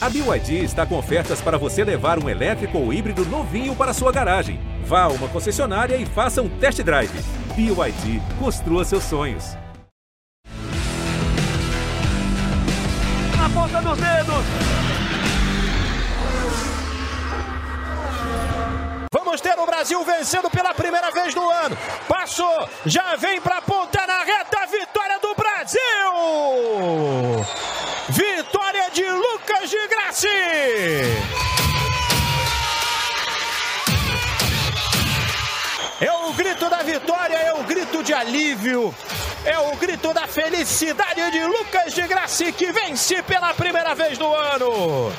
A BYD está com ofertas para você levar um elétrico ou híbrido novinho para sua garagem. Vá a uma concessionária e faça um test drive. BYD, construa seus sonhos. Na ponta dos dedos! Vamos ter o Brasil vencendo pela primeira vez no ano. Passou, já vem para a ponta na reta, vitória do Brasil! Vitória de Lucas de Grassi! É o grito da vitória, é o grito de alívio, é o grito da felicidade de Lucas de Grassi que vence pela primeira vez no ano.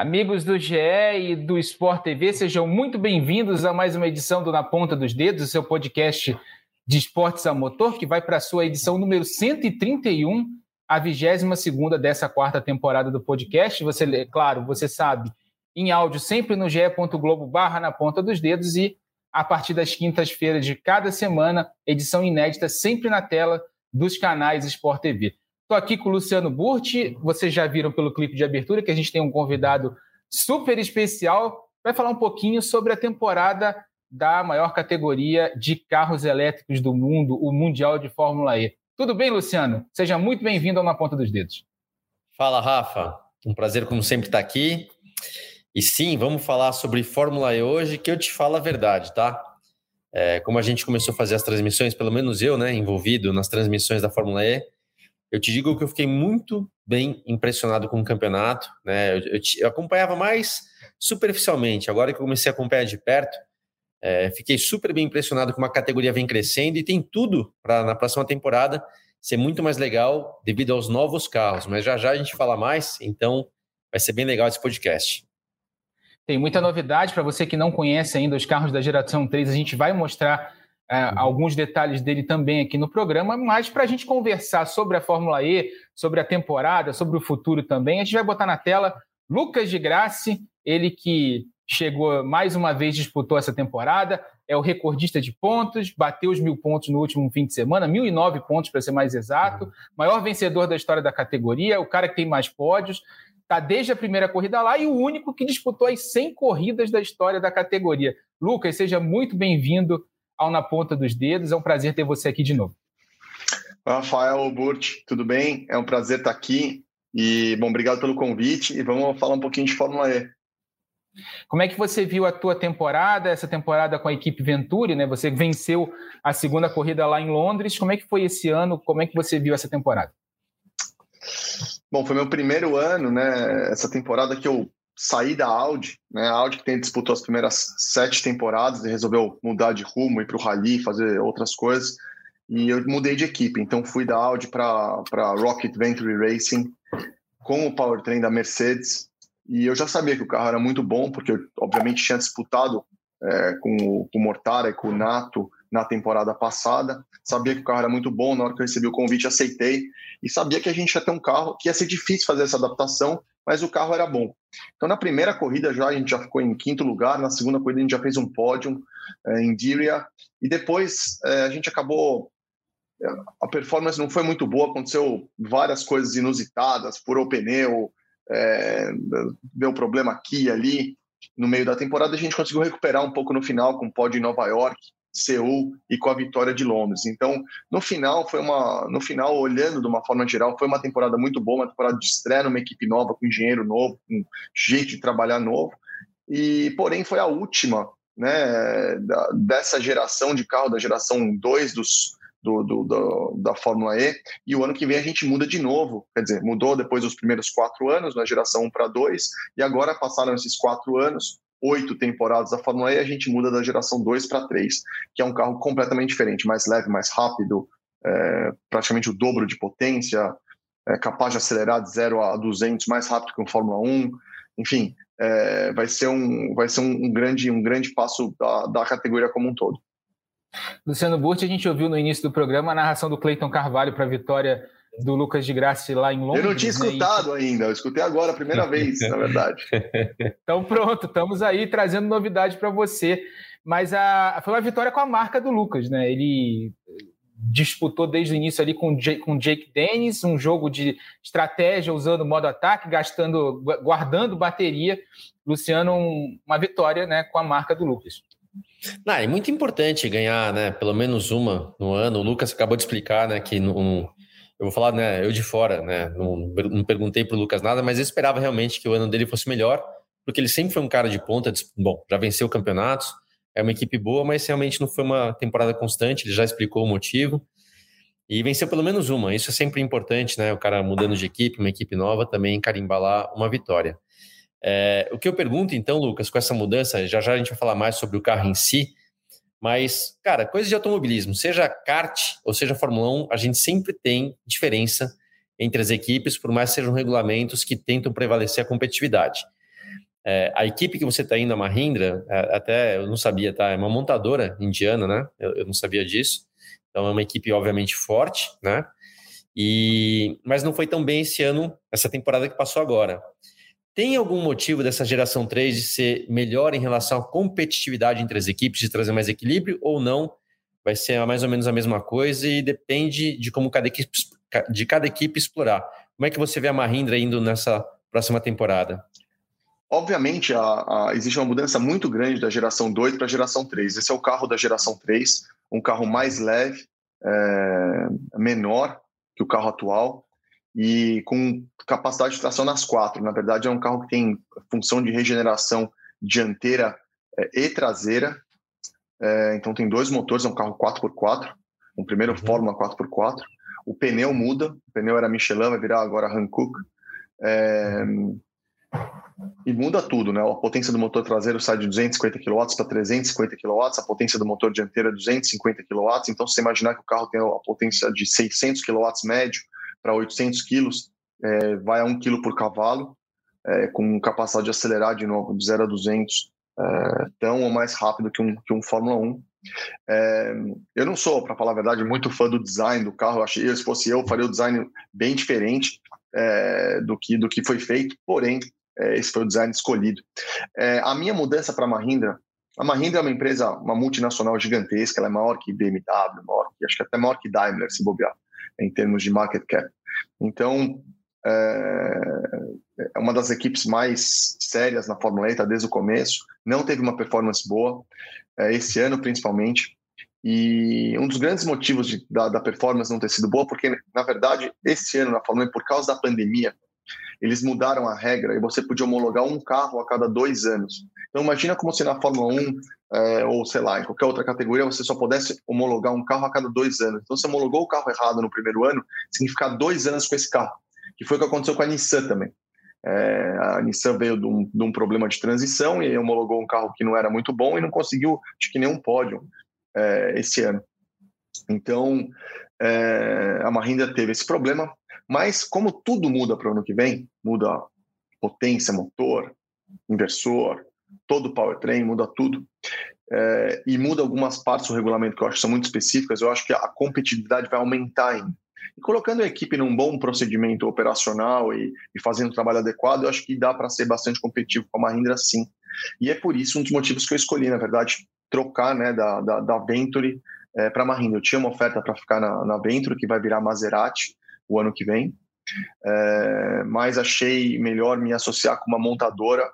Amigos do GE e do Sport TV, sejam muito bem-vindos a mais uma edição do Na Ponta dos Dedos, seu podcast de esportes a motor, que vai para a sua edição número 131, a 22 dessa quarta temporada do podcast. Você, claro, você sabe, em áudio sempre no ge.globo barra na ponta dos dedos e a partir das quintas-feiras de cada semana, edição inédita sempre na tela dos canais Sport TV. Estou aqui com o Luciano Burti. Vocês já viram pelo clipe de abertura que a gente tem um convidado super especial. Vai falar um pouquinho sobre a temporada da maior categoria de carros elétricos do mundo, o Mundial de Fórmula E. Tudo bem, Luciano? Seja muito bem-vindo ao Na Ponta dos Dedos. Fala, Rafa. Um prazer, como sempre, estar aqui. E sim, vamos falar sobre Fórmula E hoje, que eu te falo a verdade, tá? É, como a gente começou a fazer as transmissões, pelo menos eu, né, envolvido nas transmissões da Fórmula E, eu te digo que eu fiquei muito bem impressionado com o campeonato. Né? Eu, eu, eu acompanhava mais superficialmente. Agora que eu comecei a acompanhar de perto, é, fiquei super bem impressionado como a categoria vem crescendo e tem tudo para na próxima temporada ser muito mais legal devido aos novos carros. Mas já já a gente fala mais, então vai ser bem legal esse podcast. Tem muita novidade para você que não conhece ainda os carros da geração 3. A gente vai mostrar é, uhum. alguns detalhes dele também aqui no programa, mas para a gente conversar sobre a Fórmula E, sobre a temporada, sobre o futuro também, a gente vai botar na tela Lucas de Grassi, ele que chegou mais uma vez, disputou essa temporada, é o recordista de pontos, bateu os mil pontos no último fim de semana, mil e nove pontos para ser mais exato, maior vencedor da história da categoria, o cara que tem mais pódios, está desde a primeira corrida lá e o único que disputou as 100 corridas da história da categoria. Lucas, seja muito bem-vindo ao Na Ponta dos Dedos. É um prazer ter você aqui de novo. Rafael Burt, tudo bem? É um prazer estar aqui. E, bom, obrigado pelo convite e vamos falar um pouquinho de Fórmula E. Como é que você viu a tua temporada, essa temporada com a equipe Venturi, né? Você venceu a segunda corrida lá em Londres. Como é que foi esse ano? Como é que você viu essa temporada? Bom, foi meu primeiro ano, né? Essa temporada que eu saí da Audi, né? A Audi que tem, disputou as primeiras sete temporadas e resolveu mudar de rumo, ir para o Rally, fazer outras coisas. E eu mudei de equipe, então fui da Audi para Rocket Venture Racing com o powertrain da Mercedes. E eu já sabia que o carro era muito bom, porque eu, obviamente, tinha disputado é, com, o, o Mortara e com o Nato na temporada passada. Sabia que o carro era muito bom, na hora que eu recebi o convite, aceitei. E sabia que a gente ia ter um carro que ia ser difícil fazer essa adaptação, mas o carro era bom. Então, na primeira corrida já a gente já ficou em quinto lugar, na segunda corrida a gente já fez um pódio é, em Diria, e depois é, a gente acabou. A performance não foi muito boa, aconteceu várias coisas inusitadas, furou o pneu, é, deu problema aqui e ali. No meio da temporada a gente conseguiu recuperar um pouco no final com o pódio em Nova York, Seul e com a vitória de Londres. Então, no final foi uma, no final olhando de uma forma geral, foi uma temporada muito boa, uma temporada de estreia numa equipe nova, com engenheiro novo, com jeito de trabalhar novo. E porém foi a última, né, da, dessa geração de carro da geração 2 dos do, do, do, da Fórmula E, e o ano que vem a gente muda de novo, quer dizer, mudou depois dos primeiros quatro anos, na geração 1 para 2, e agora passaram esses quatro anos, oito temporadas da Fórmula E, a gente muda da geração 2 para 3, que é um carro completamente diferente, mais leve, mais rápido, é, praticamente o dobro de potência, é capaz de acelerar de 0 a 200 mais rápido que um Fórmula 1, enfim, é, vai ser, um, vai ser um, grande, um grande passo da, da categoria como um todo. Luciano Burti, a gente ouviu no início do programa a narração do Cleiton Carvalho para a vitória do Lucas de Graça lá em Londres. Eu não tinha né? escutado né? ainda, eu escutei agora a primeira vez, na verdade. Então pronto, estamos aí trazendo novidade para você. Mas a, foi uma vitória com a marca do Lucas, né? Ele disputou desde o início ali com com Jake Dennis, um jogo de estratégia usando modo ataque, gastando, guardando bateria. Luciano, uma vitória, né, com a marca do Lucas. Não, é muito importante ganhar, né? Pelo menos uma no ano. O Lucas acabou de explicar, né? Que no, eu vou falar, né? Eu de fora, né? Não, não perguntei para o Lucas nada, mas eu esperava realmente que o ano dele fosse melhor, porque ele sempre foi um cara de ponta. Bom, já venceu campeonatos, é uma equipe boa, mas realmente não foi uma temporada constante. Ele já explicou o motivo e venceu pelo menos uma. Isso é sempre importante, né? O cara mudando de equipe, uma equipe nova, também carimbar lá uma vitória. É, o que eu pergunto, então, Lucas, com essa mudança, já já a gente vai falar mais sobre o carro em si, mas, cara, coisa de automobilismo, seja kart ou seja Fórmula 1, a gente sempre tem diferença entre as equipes, por mais que sejam regulamentos que tentam prevalecer a competitividade. É, a equipe que você está indo, a Mahindra, é, até eu não sabia, tá? É uma montadora indiana, né? Eu, eu, não sabia disso. Então é uma equipe, obviamente, forte, né? E, mas não foi tão bem esse ano, essa temporada que passou agora. Tem algum motivo dessa geração 3 de ser melhor em relação à competitividade entre as equipes, de trazer mais equilíbrio ou não? Vai ser mais ou menos a mesma coisa e depende de como cada equipe, de cada equipe explorar. Como é que você vê a Mahindra indo nessa próxima temporada? Obviamente, a, a, existe uma mudança muito grande da geração 2 para a geração 3. Esse é o carro da geração 3, um carro mais leve, é, menor que o carro atual, e com capacidade de tração nas quatro. Na verdade, é um carro que tem função de regeneração dianteira é, e traseira. É, então, tem dois motores, é um carro 4x4, um primeiro uhum. Fórmula 4x4. O pneu muda, o pneu era Michelin, vai virar agora Hankook. É, e muda tudo, né? A potência do motor traseiro sai de 250 kW para 350 kW, a potência do motor dianteiro é 250 kW. Então, se você imaginar que o carro tem a potência de 600 kW médio, para 800 quilos, é, vai a 1 quilo por cavalo, é, com capacidade de acelerar de novo de 0 a 200 é, tão ou mais rápido que um, que um Fórmula 1. É, eu não sou, para falar a verdade, muito fã do design do carro. Achei, se fosse eu, faria o design bem diferente é, do, que, do que foi feito, porém, é, esse foi o design escolhido. a minha mudança para a Mahindra a Mahindra é uma empresa, uma multinacional gigantesca, ela é maior que BMW, maior que, acho que até maior que Daimler, se bobear em termos de market cap. Então, é, é uma das equipes mais sérias na Fórmula E, tá desde o começo. Não teve uma performance boa, é, esse ano principalmente. E um dos grandes motivos de, da, da, performance não ter sido boa, porque, na verdade, esse ano na Fórmula E, por causa da pandemia, eles mudaram a regra e você podia homologar um carro a cada dois anos. Então, imagina como se na Fórmula 1, é, ou sei lá, em qualquer outra categoria, você só pudesse homologar um carro a cada dois anos. Então, você homologou o carro errado no primeiro ano, significa dois anos com esse carro, que foi o que aconteceu com a Nissan também. É, a Nissan veio de um, de um, problema de transição e homologou um carro que não era muito bom e não conseguiu, acho que nem um pódio é, esse ano. Então, é, a Mahindra teve esse problema, mas como tudo muda para o ano que vem, muda potência, motor, inversor, todo o powertrain, muda tudo. É, e muda algumas partes do regulamento que eu acho que são muito específicas, eu acho que a competitividade vai aumentar ainda. E colocando a equipe num bom procedimento operacional e, e fazendo um trabalho adequado, eu acho que dá para ser bastante competitivo com a Mahindra sim. E é por isso um dos motivos que eu escolhi, na verdade, trocar né, da, da, da Venturi é, para a Mahindra. Eu tinha uma oferta para ficar na, na Venturi, que vai virar Maserati o ano que vem, é, mas achei melhor me associar com uma montadora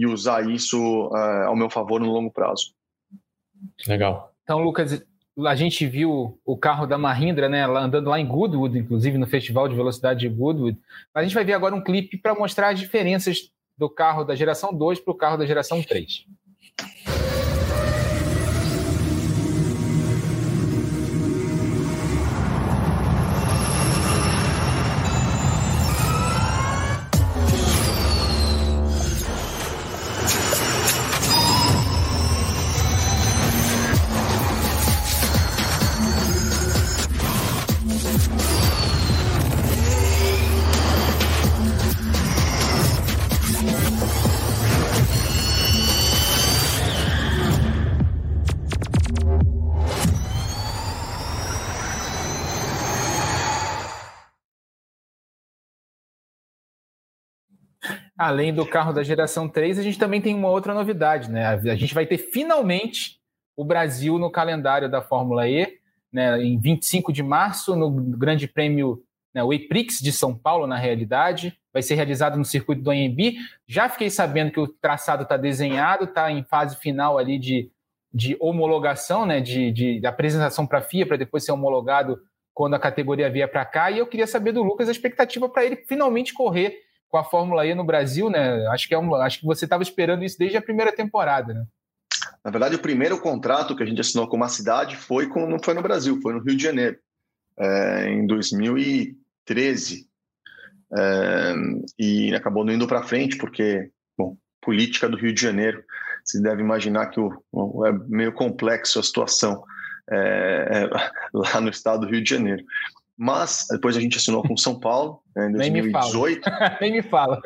e usar isso uh, ao meu favor no longo prazo. Legal. Então, Lucas, a gente viu o carro da Mahindra, né, andando lá em Goodwood, inclusive no Festival de Velocidade de Goodwood. Mas a gente vai ver agora um clipe para mostrar as diferenças do carro da geração 2 para o carro da geração 3. Além do carro da geração 3, a gente também tem uma outra novidade, né? A gente vai ter finalmente o Brasil no calendário da Fórmula E, né? Em 25 de março, no Grande Prêmio, né, o EPRIX de São Paulo, na realidade, vai ser realizado no circuito do AMB. Já fiquei sabendo que o traçado está desenhado, está em fase final ali de, de homologação, né? De, de, de apresentação para a FIA, para depois ser homologado quando a categoria vier para cá. E eu queria saber do Lucas a expectativa para ele finalmente correr com a Fórmula E no Brasil, né? Acho que, é um, acho que você estava esperando isso desde a primeira temporada, né? Na verdade, o primeiro contrato que a gente assinou com uma cidade foi com, não foi no Brasil, foi no Rio de Janeiro, é, em 2013. É, e acabou não indo para frente, porque, bom, política do Rio de Janeiro, se deve imaginar que o, o é meio complexo a situação é, é lá no estado do Rio de Janeiro. Mas depois a gente assinou com São Paulo né, em 2018. Nem me fala.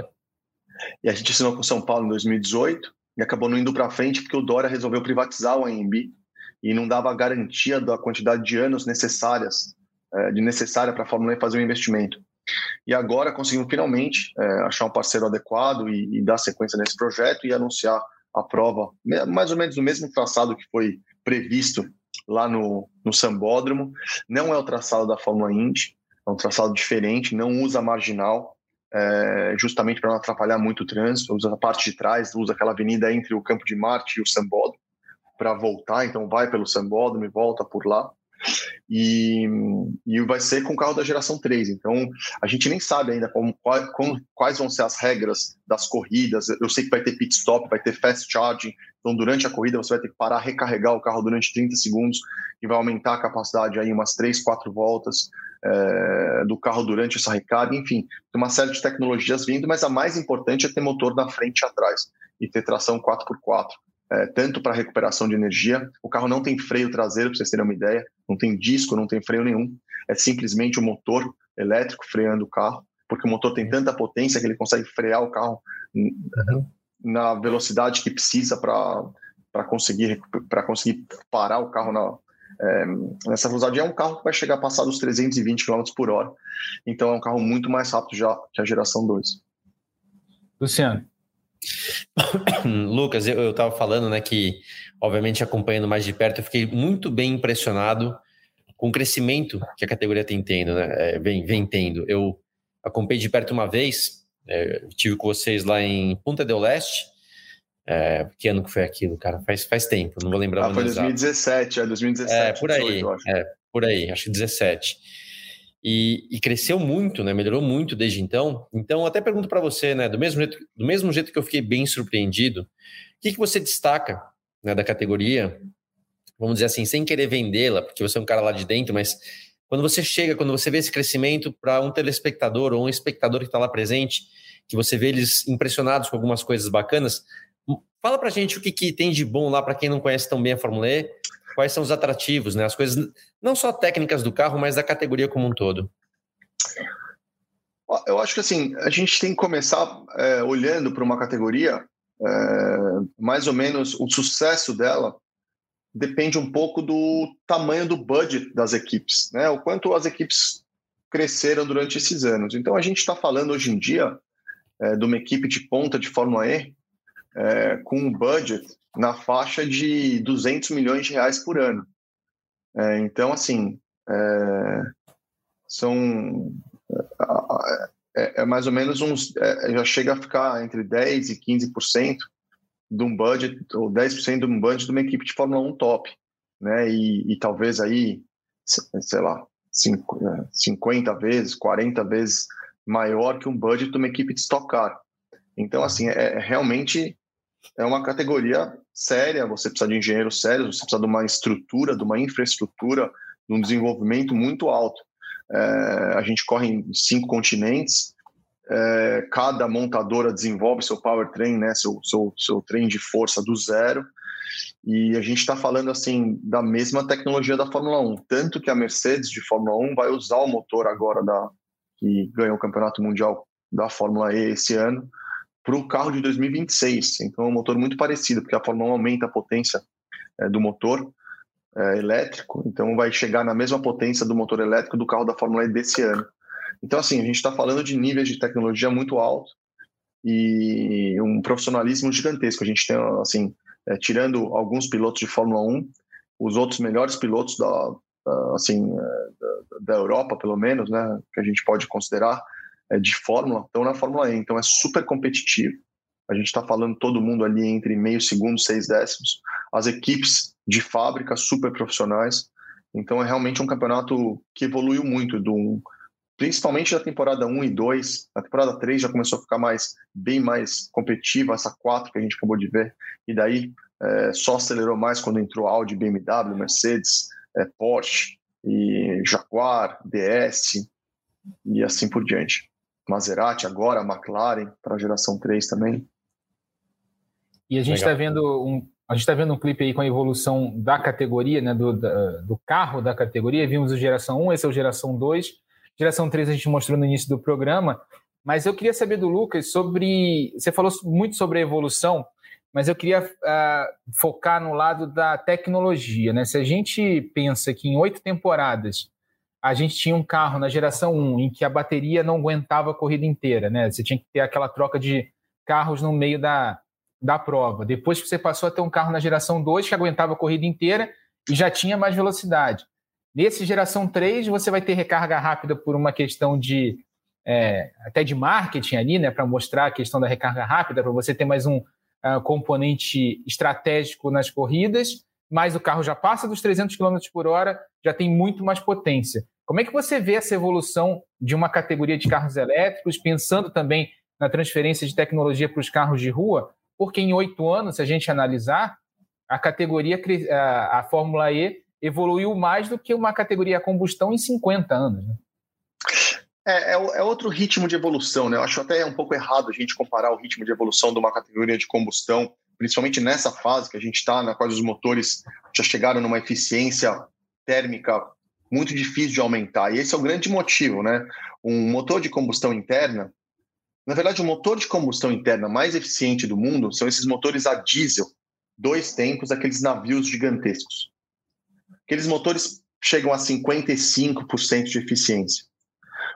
E a gente assinou com São Paulo em 2018 e acabou não indo para frente porque o Dória resolveu privatizar o AMB e não dava a garantia da quantidade de anos necessárias, é, de necessária para a Fórmula E fazer o um investimento. E agora conseguimos finalmente é, achar um parceiro adequado e, e dar sequência nesse projeto e anunciar a prova, mais ou menos no mesmo traçado que foi previsto lá no, no Sambódromo. Não é o traçado da Fórmula Indy, é um traçado diferente, não usa marginal, é, justamente para não atrapalhar muito o trânsito, usa a parte de trás, usa aquela avenida entre o Campo de Marte e o Sambódromo para voltar, então vai pelo Sambódromo e volta por lá. E, e vai ser com o carro da geração 3. Então, a gente nem sabe ainda como, como, quais vão ser as regras das corridas. Eu sei que vai ter pit stop, vai ter fast charging. Então, durante a corrida, você vai ter que parar, recarregar o carro durante 30 segundos e vai aumentar a capacidade aí umas 3, 4 voltas é, do carro durante essa recarga. Enfim, tem uma série de tecnologias vindo, mas a mais importante é ter motor na frente e atrás e ter tração 4x4 é, tanto para recuperação de energia. O carro não tem freio traseiro, para vocês terem uma ideia, não tem disco, não tem freio nenhum. É simplesmente o motor elétrico freando o carro, porque o motor tem tanta potência que ele consegue frear o carro uhum. na velocidade que precisa para conseguir, conseguir parar o carro na, é, nessa velocidade. É um carro que vai chegar a passar dos 320 km por hora. Então é um carro muito mais rápido já que a geração 2. Luciano. Lucas, eu estava falando, né, que obviamente acompanhando mais de perto, eu fiquei muito bem impressionado com o crescimento que a categoria tem tendo, né, é, vem, vem tendo. Eu acompanhei de perto uma vez, é, tive com vocês lá em Punta del Leste, é, que ano que foi aquilo, cara? Faz, faz tempo, não vou lembrar. Ah, foi 2017, é 2017. É, por aí, 18, é, por aí, acho que 17 e, e, cresceu muito, né? Melhorou muito desde então. Então, até pergunto para você, né? Do mesmo jeito, do mesmo jeito que eu fiquei bem surpreendido, o que, que você destaca né, da categoria? Vamos dizer assim, sem querer vendê-la, porque você é um cara lá de dentro, mas quando você chega, quando você vê esse crescimento para um telespectador ou um espectador que está lá presente, que você vê eles impressionados com algumas coisas bacanas, fala para gente o que, que tem de bom lá para quem não conhece tão bem a Fórmula E quais são os atrativos, né? As coisas, não só técnicas do carro, mas da categoria como um todo. Eu acho que assim, a gente tem que começar é, olhando para uma categoria, é, mais ou menos o sucesso dela depende um pouco do tamanho do budget das equipes, né? O quanto as equipes cresceram durante esses anos. Então a gente está falando hoje em dia é, de uma equipe de ponta de Fórmula E é, com um budget na faixa de 200 milhões de reais por ano. É, então, assim, é, são é, é, mais ou menos uns é, já chega a ficar entre 10 e 15% de um budget ou 10% de um budget de uma equipe de Fórmula 1 top, né? E, e talvez aí, sei lá, 50 é, vezes, 40 vezes maior que um budget de uma equipe de Stock Car. Então, assim, é, é realmente é uma categoria séria, você precisa de engenheiros sérios, você precisa de uma estrutura, de uma infraestrutura, de um desenvolvimento muito alto. É, a gente corre em cinco continentes, é, cada montadora desenvolve seu powertrain, né, seu, seu, seu trem de força do zero. E a gente está falando assim da mesma tecnologia da Fórmula 1, tanto que a Mercedes de Fórmula 1 vai usar o motor agora da que ganhou o Campeonato Mundial da Fórmula E esse ano para o carro de 2026. Então é um motor muito parecido, porque a Fórmula 1 aumenta a potência é, do motor é, elétrico, então vai chegar na mesma potência do motor elétrico do carro da Fórmula E desse ano. Então, assim, a gente está falando de níveis de tecnologia muito alto e um profissionalismo gigantesco. A gente tem, assim, é, tirando alguns pilotos de Fórmula 1, os outros melhores pilotos da, assim, é, da, da, Europa, pelo menos, né, que a gente pode considerar de Fórmula, estão na Fórmula E. Então, é super competitivo. A gente está falando todo mundo ali entre meio segundo, seis décimos. As equipes de fábrica super profissionais. Então, é realmente um campeonato que evoluiu muito do principalmente da temporada 1 e 2. A temporada 3 já começou a ficar mais bem mais competitiva, essa 4 que a gente acabou de ver. E daí é, só acelerou mais quando entrou Audi, BMW, Mercedes, é, Porsche, e Jaguar, DS e assim por diante. Maserati agora, McLaren para a geração 3 também. E a gente está vendo um, a gente está vendo um clipe aí com a evolução da categoria, né, do, da, do carro da categoria. Vimos o geração 1, esse é o geração 2. Geração 3 a gente mostrou no início do programa, mas eu queria saber do Lucas sobre. Você falou muito sobre a evolução, mas eu queria uh, focar no lado da tecnologia. Né? Se a gente pensa que em oito temporadas a gente tinha um carro na geração 1 em que a bateria não aguentava a corrida inteira, né? Você tinha que ter aquela troca de carros no meio da, da prova. Depois que você passou a ter um carro na geração 2 que aguentava a corrida inteira e já tinha mais velocidade. Nesse geração 3, você vai ter recarga rápida por uma questão de é, até de marketing ali, né, para mostrar a questão da recarga rápida, para você ter mais um uh, componente estratégico nas corridas, mas o carro já passa dos 300 km por hora, já tem muito mais potência. Como é que você vê essa evolução de uma categoria de carros elétricos, pensando também na transferência de tecnologia para os carros de rua? Porque em oito anos, se a gente analisar, a categoria, a, Fórmula E evoluiu mais do que uma categoria a combustão em 50 anos. Né? É, é, é, outro ritmo de evolução, né? Eu acho até um pouco errado a gente comparar o ritmo de evolução de uma categoria de combustão, principalmente nessa fase que a gente está, na qual os motores já chegaram numa eficiência térmica muito difícil de aumentar. E esse é o grande motivo, né? Um motor de combustão interna, na verdade, o motor de combustão interna mais eficiente do mundo são esses motores a diesel, dois tempos, aqueles navios gigantescos. Aqueles motores chegam a 55% de eficiência.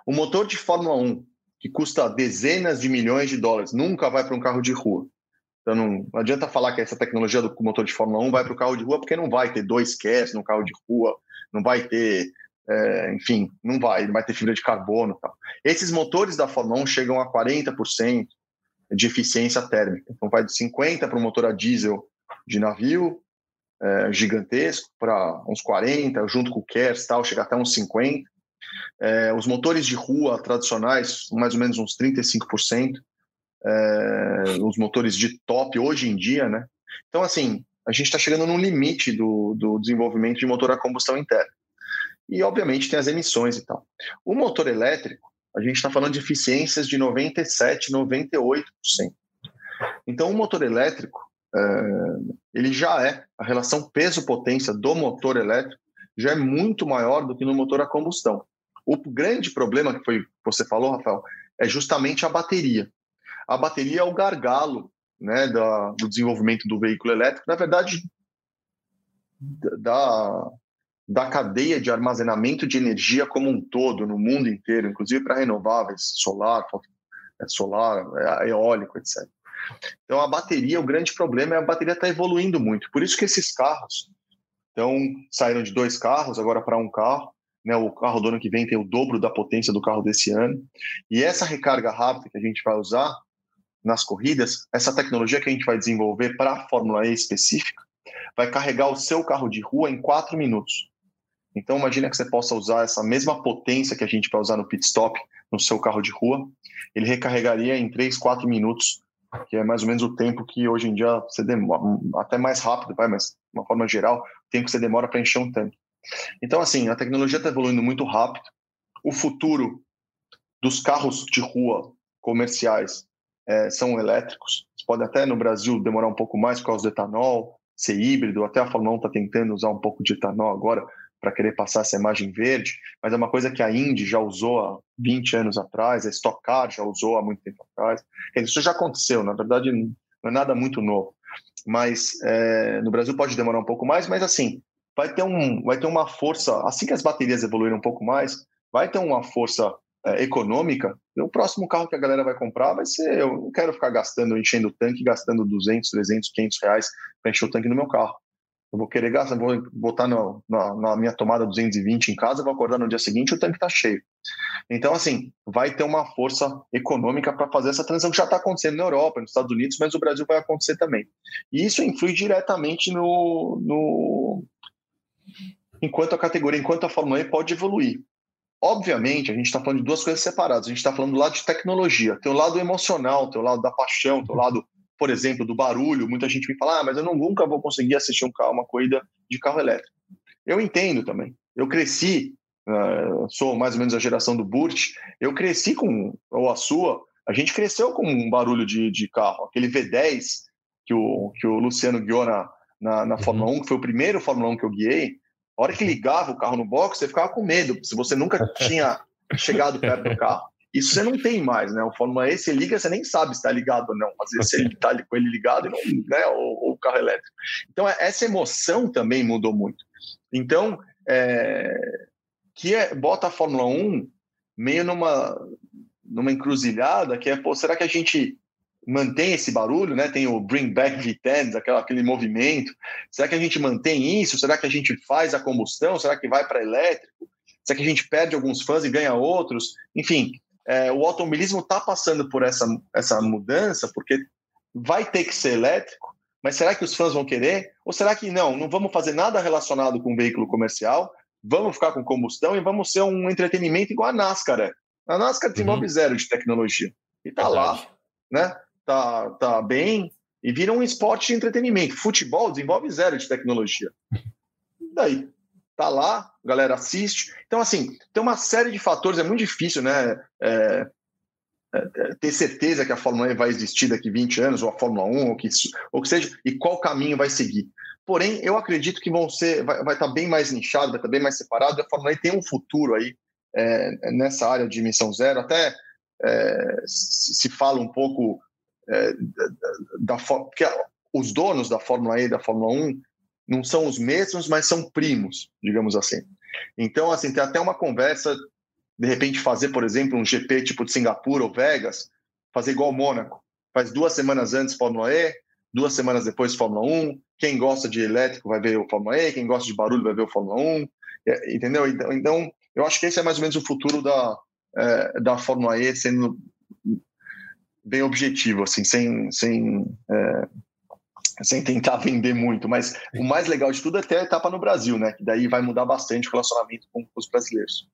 O motor de Fórmula 1, que custa dezenas de milhões de dólares, nunca vai para um carro de rua. Então não, adianta falar que essa tecnologia do motor de Fórmula 1 vai para o carro de rua, porque não vai ter dois CAS no carro de rua, não vai ter, é, enfim, não vai, não vai ter fibra de carbono. Esses motores da Fórmula 1 chegam a 40% de eficiência térmica. Então vai de 50% para o motor a diesel de navio, é, gigantesco, para uns 40, junto com o KERS tal, chega até uns 50. É, os motores de rua tradicionais, mais ou menos uns 35%. É, os motores de top hoje em dia, né? Então, assim, a gente está chegando num limite do, do desenvolvimento de motor a combustão interna. E, obviamente, tem as emissões e tal. O motor elétrico, a gente está falando de eficiências de 97%, 98%. Então, o motor elétrico, é, ele já é, a relação peso-potência do motor elétrico já é muito maior do que no motor a combustão. O grande problema que foi você falou, Rafael, é justamente a bateria. A bateria é o gargalo né, da, do desenvolvimento do veículo elétrico, na verdade, da, da cadeia de armazenamento de energia como um todo, no mundo inteiro, inclusive para renováveis, solar, solar, eólico, etc. Então, a bateria, o grande problema é a bateria está evoluindo muito. Por isso que esses carros então, saíram de dois carros agora para um carro. Né, o carro do ano que vem tem o dobro da potência do carro desse ano. E essa recarga rápida que a gente vai usar nas corridas, essa tecnologia que a gente vai desenvolver para a Fórmula E específica, vai carregar o seu carro de rua em quatro minutos. Então, imagina que você possa usar essa mesma potência que a gente vai usar no pit stop no seu carro de rua, ele recarregaria em 3, 4 minutos que é mais ou menos o tempo que hoje em dia você demora, até mais rápido, vai, mas de uma forma geral, o tempo que você demora para encher um tanque. Então, assim, a tecnologia está evoluindo muito rápido. O futuro dos carros de rua comerciais é, são elétricos. Pode até no Brasil demorar um pouco mais por causa do etanol, ser híbrido. Até a Fórmula 1 está tentando usar um pouco de etanol agora para querer passar essa imagem verde, mas é uma coisa que a Indy já usou há 20 anos atrás, a Stock Car já usou há muito tempo atrás. Isso já aconteceu, na verdade não é nada muito novo. Mas é, no Brasil pode demorar um pouco mais, mas assim, vai ter, um, vai ter uma força, assim que as baterias evoluírem um pouco mais, vai ter uma força é, econômica, o próximo carro que a galera vai comprar vai ser, eu não quero ficar gastando, enchendo o tanque, gastando 200, 300, 500 reais para encher o tanque no meu carro. Eu vou querer gastar, vou botar no, na, na, minha tomada 220 em casa, vou acordar no dia seguinte o tanque está cheio. Então, assim, vai ter uma força econômica para fazer essa transição que já está acontecendo na Europa, nos Estados Unidos, mas o Brasil vai acontecer também. E isso influi diretamente no, no enquanto a categoria, enquanto a Fórmula E pode evoluir. Obviamente, a gente está falando de duas coisas separadas. A gente está falando do lado de tecnologia, teu lado emocional, teu lado da paixão, teu lado por exemplo, do barulho, muita gente me fala, ah, mas eu não, nunca vou conseguir assistir um carro, uma corrida de carro elétrico. Eu entendo também. Eu cresci, uh, sou mais ou menos a geração do Burt, eu cresci com, ou a sua, a gente cresceu com um barulho de, de carro. Aquele V10 que o, que o Luciano guiou na, na, na Fórmula 1, uhum. que foi o primeiro Fórmula 1 que eu guiei, a hora que ligava o carro no box, você ficava com medo, se você nunca tinha chegado perto do carro. Isso você não tem mais, né? O Fórmula E, você liga, você nem sabe se está ligado ou não. Às vezes você está com ele ligado e não, né? Ou, o carro elétrico. Então, é, essa emoção também mudou muito. Então, é, que é, bota a Fórmula 1 meio numa, numa encruzilhada, que é, pô, será que a gente mantém esse barulho, né? Tem o Bring Back V10, aquela, aquele movimento. Será que a gente mantém isso? Será que a gente faz a combustão? Será que vai para elétrico? Será que a gente perde alguns fãs e ganha outros? Enfim, é, o automobilismo está passando por essa, essa mudança, porque vai ter que ser elétrico, mas será que os fãs vão querer? Ou será que não, não vamos fazer nada relacionado com veículo comercial, vamos ficar com combustão e vamos ser um entretenimento igual a NASCAR é? A NASCAR desenvolve uhum. zero de tecnologia. E tá lá, né? Tá, tá bem e vira um esporte de entretenimento. Futebol desenvolve zero de tecnologia. E daí? tá lá, a galera assiste. Então, assim, tem uma série de fatores, é muito difícil, né? É, é, é ter certeza que a Fórmula 1 vai existir daqui 20 anos, ou a Fórmula 1, ou que, ou que seja, e qual caminho vai seguir. Porém, eu acredito que vão ser, vai, estar bem mais nichado, vai estar bem mais separado. A Fórmula 1 tem um futuro aí é, nessa área de emissão zero. Até é, se fala um pouco é, da, da porque os donos da Fórmula E e da Fórmula 1 não são os mesmos, mas são primos, digamos assim. Então, assim, tem até uma conversa, de repente, fazer, por exemplo, um GP tipo de Singapura ou Vegas, fazer igual Mônaco. Faz duas semanas antes Fórmula E, duas semanas depois Fórmula 1. Quem gosta de elétrico vai ver o Fórmula E, quem gosta de barulho vai ver o Fórmula 1. É, entendeu? Então, então, eu acho que esse é mais ou menos o futuro da, é, da Fórmula E sendo bem objetivo, assim, sem, sem é, sem tentar vender muito, mas o mais legal de tudo é ter a etapa no Brasil, né? Que daí vai mudar bastante o relacionamento com os brasileiros.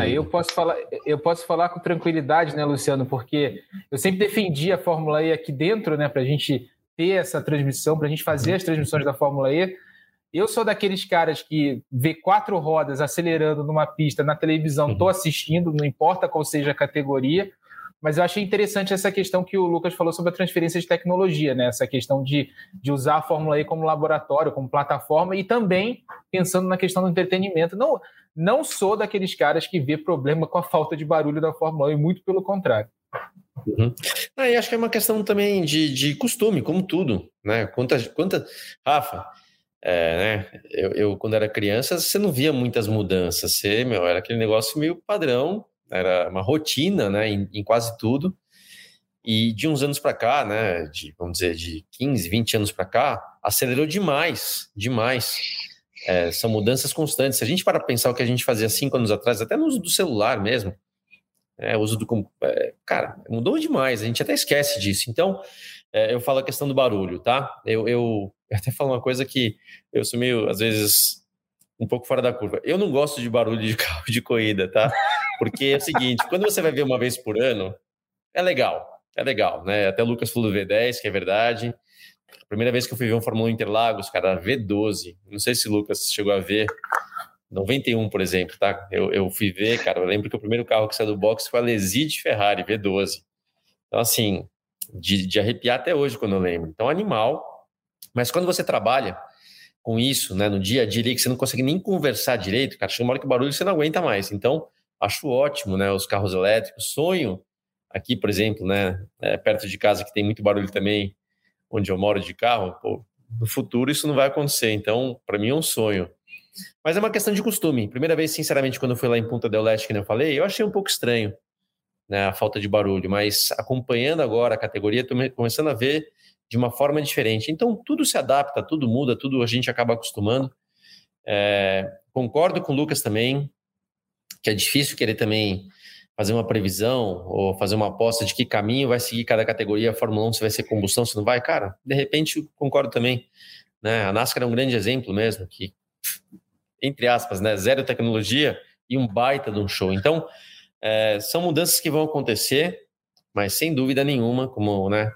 Aí eu posso falar, eu posso falar com tranquilidade, né, Luciano? Porque eu sempre defendi a Fórmula E aqui dentro, né, para a gente ter essa transmissão, para a gente fazer as transmissões da Fórmula E. Eu sou daqueles caras que vê quatro rodas acelerando numa pista na televisão, estou uhum. assistindo, não importa qual seja a categoria. Mas eu achei interessante essa questão que o Lucas falou sobre a transferência de tecnologia, né? Essa questão de, de usar a Fórmula E como laboratório, como plataforma, e também pensando na questão do entretenimento. Não, não sou daqueles caras que vê problema com a falta de barulho da Fórmula E, muito pelo contrário. Uhum. Ah, e acho que é uma questão também de, de costume, como tudo, né? Quanta, quanta... Rafa, é, né? Eu, eu, quando era criança, você não via muitas mudanças, você, meu, era aquele negócio meio padrão, era uma rotina, né, em, em quase tudo. E de uns anos para cá, né, de, vamos dizer, de 15, 20 anos para cá, acelerou demais, demais. É, são mudanças constantes. Se a gente para pensar o que a gente fazia cinco anos atrás, até no uso do celular mesmo, é, uso do. É, cara, mudou demais, a gente até esquece disso. Então, é, eu falo a questão do barulho, tá? Eu, eu, eu até falo uma coisa que eu sou meio, às vezes, um pouco fora da curva. Eu não gosto de barulho de carro de corrida, tá? Porque é o seguinte, quando você vai ver uma vez por ano, é legal, é legal, né? Até o Lucas falou do V10, que é verdade. A primeira vez que eu fui ver um Fórmula 1 Interlagos, cara, V12. Não sei se o Lucas chegou a ver. 91, por exemplo, tá? Eu, eu fui ver, cara, eu lembro que o primeiro carro que saiu do box foi a Leside Ferrari V12. Então, assim, de, de arrepiar até hoje quando eu lembro. Então, animal. Mas quando você trabalha com isso, né, no dia a dia, que você não consegue nem conversar direito, cara, chega uma hora que o barulho você não aguenta mais. Então, acho ótimo, né, os carros elétricos. Sonho aqui, por exemplo, né, é, perto de casa que tem muito barulho também, onde eu moro de carro, pô, no futuro isso não vai acontecer. Então, para mim é um sonho. Mas é uma questão de costume. Primeira vez, sinceramente, quando eu fui lá em Punta del Leste, que eu falei, eu achei um pouco estranho né, a falta de barulho, mas acompanhando agora a categoria, estou começando a ver de uma forma diferente. Então, tudo se adapta, tudo muda, tudo a gente acaba acostumando. É, concordo com o Lucas também, que é difícil querer também fazer uma previsão ou fazer uma aposta de que caminho vai seguir cada categoria. A Fórmula 1 se vai ser combustão, se não vai. Cara, de repente, concordo também. Né? A NASCAR é um grande exemplo mesmo, que, entre aspas, né? zero tecnologia e um baita de um show. Então, é, são mudanças que vão acontecer, mas sem dúvida nenhuma, como né,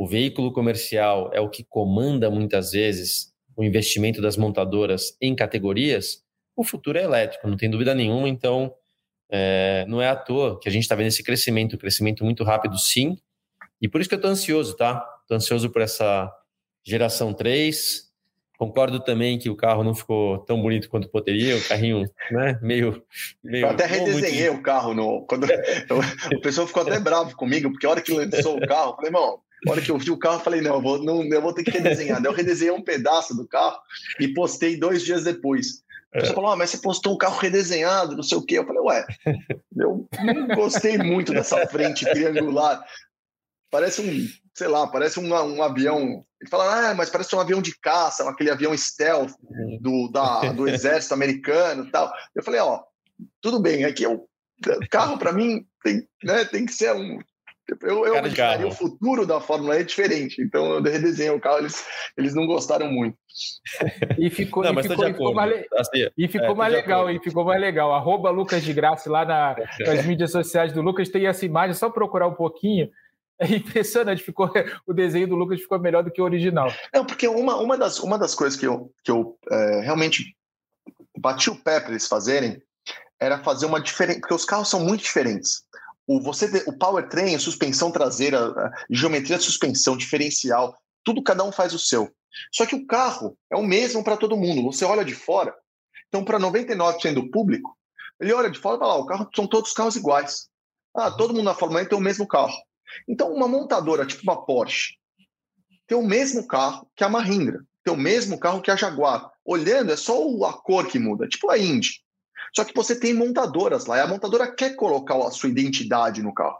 o veículo comercial é o que comanda muitas vezes o investimento das montadoras em categorias, o futuro é elétrico, não tem dúvida nenhuma. Então, é, não é à toa que a gente está vendo esse crescimento, crescimento muito rápido, sim. E por isso que eu estou ansioso, tá? Estou ansioso por essa geração 3, Concordo também que o carro não ficou tão bonito quanto poderia, o carrinho, né, meio... meio eu até redesenhei muito... o carro, no, quando o pessoal ficou até bravo comigo, porque a hora que lançou o carro, eu falei, irmão, a hora que eu vi o carro, eu falei, não, eu vou, não, eu vou ter que redesenhar. Daí eu redesenhei um pedaço do carro e postei dois dias depois. A pessoa falou, ah, mas você postou um carro redesenhado, não sei o quê. Eu falei, ué, eu não gostei muito dessa frente triangular. Parece um, sei lá, parece um, um avião ele fala, ah, mas parece um avião de caça, aquele avião stealth do, da, do exército americano e tal. Eu falei, ó, tudo bem, aqui é o carro para mim tem, né, tem que ser um. Eu, eu imaginaria o futuro da Fórmula E diferente, então eu redesenhei o carro, eles, eles não gostaram muito. E ficou, não, e ficou, e ficou mais, assim, e ficou é, mais legal, e ficou mais legal. Arroba Lucas de Graça lá na, nas mídias sociais do Lucas, tem essa imagem, só procurar um pouquinho é impressionante, ficou, o desenho do Lucas ficou melhor do que o original. Não, porque uma, uma, das, uma das coisas que eu, que eu é, realmente bati o pé para eles fazerem era fazer uma diferença, porque os carros são muito diferentes. O, você, o powertrain, suspensão traseira, geometria de suspensão, diferencial, tudo cada um faz o seu. Só que o carro é o mesmo para todo mundo. Você olha de fora, então para 99% do público, ele olha de fora e fala: ah, o carro são todos carros iguais. Ah, todo mundo na Fórmula 1 tem o mesmo carro. Então, uma montadora tipo uma Porsche tem o mesmo carro que a Mahindra, tem o mesmo carro que a Jaguar. Olhando, é só a cor que muda, tipo a Indy. Só que você tem montadoras lá, e a montadora quer colocar a sua identidade no carro.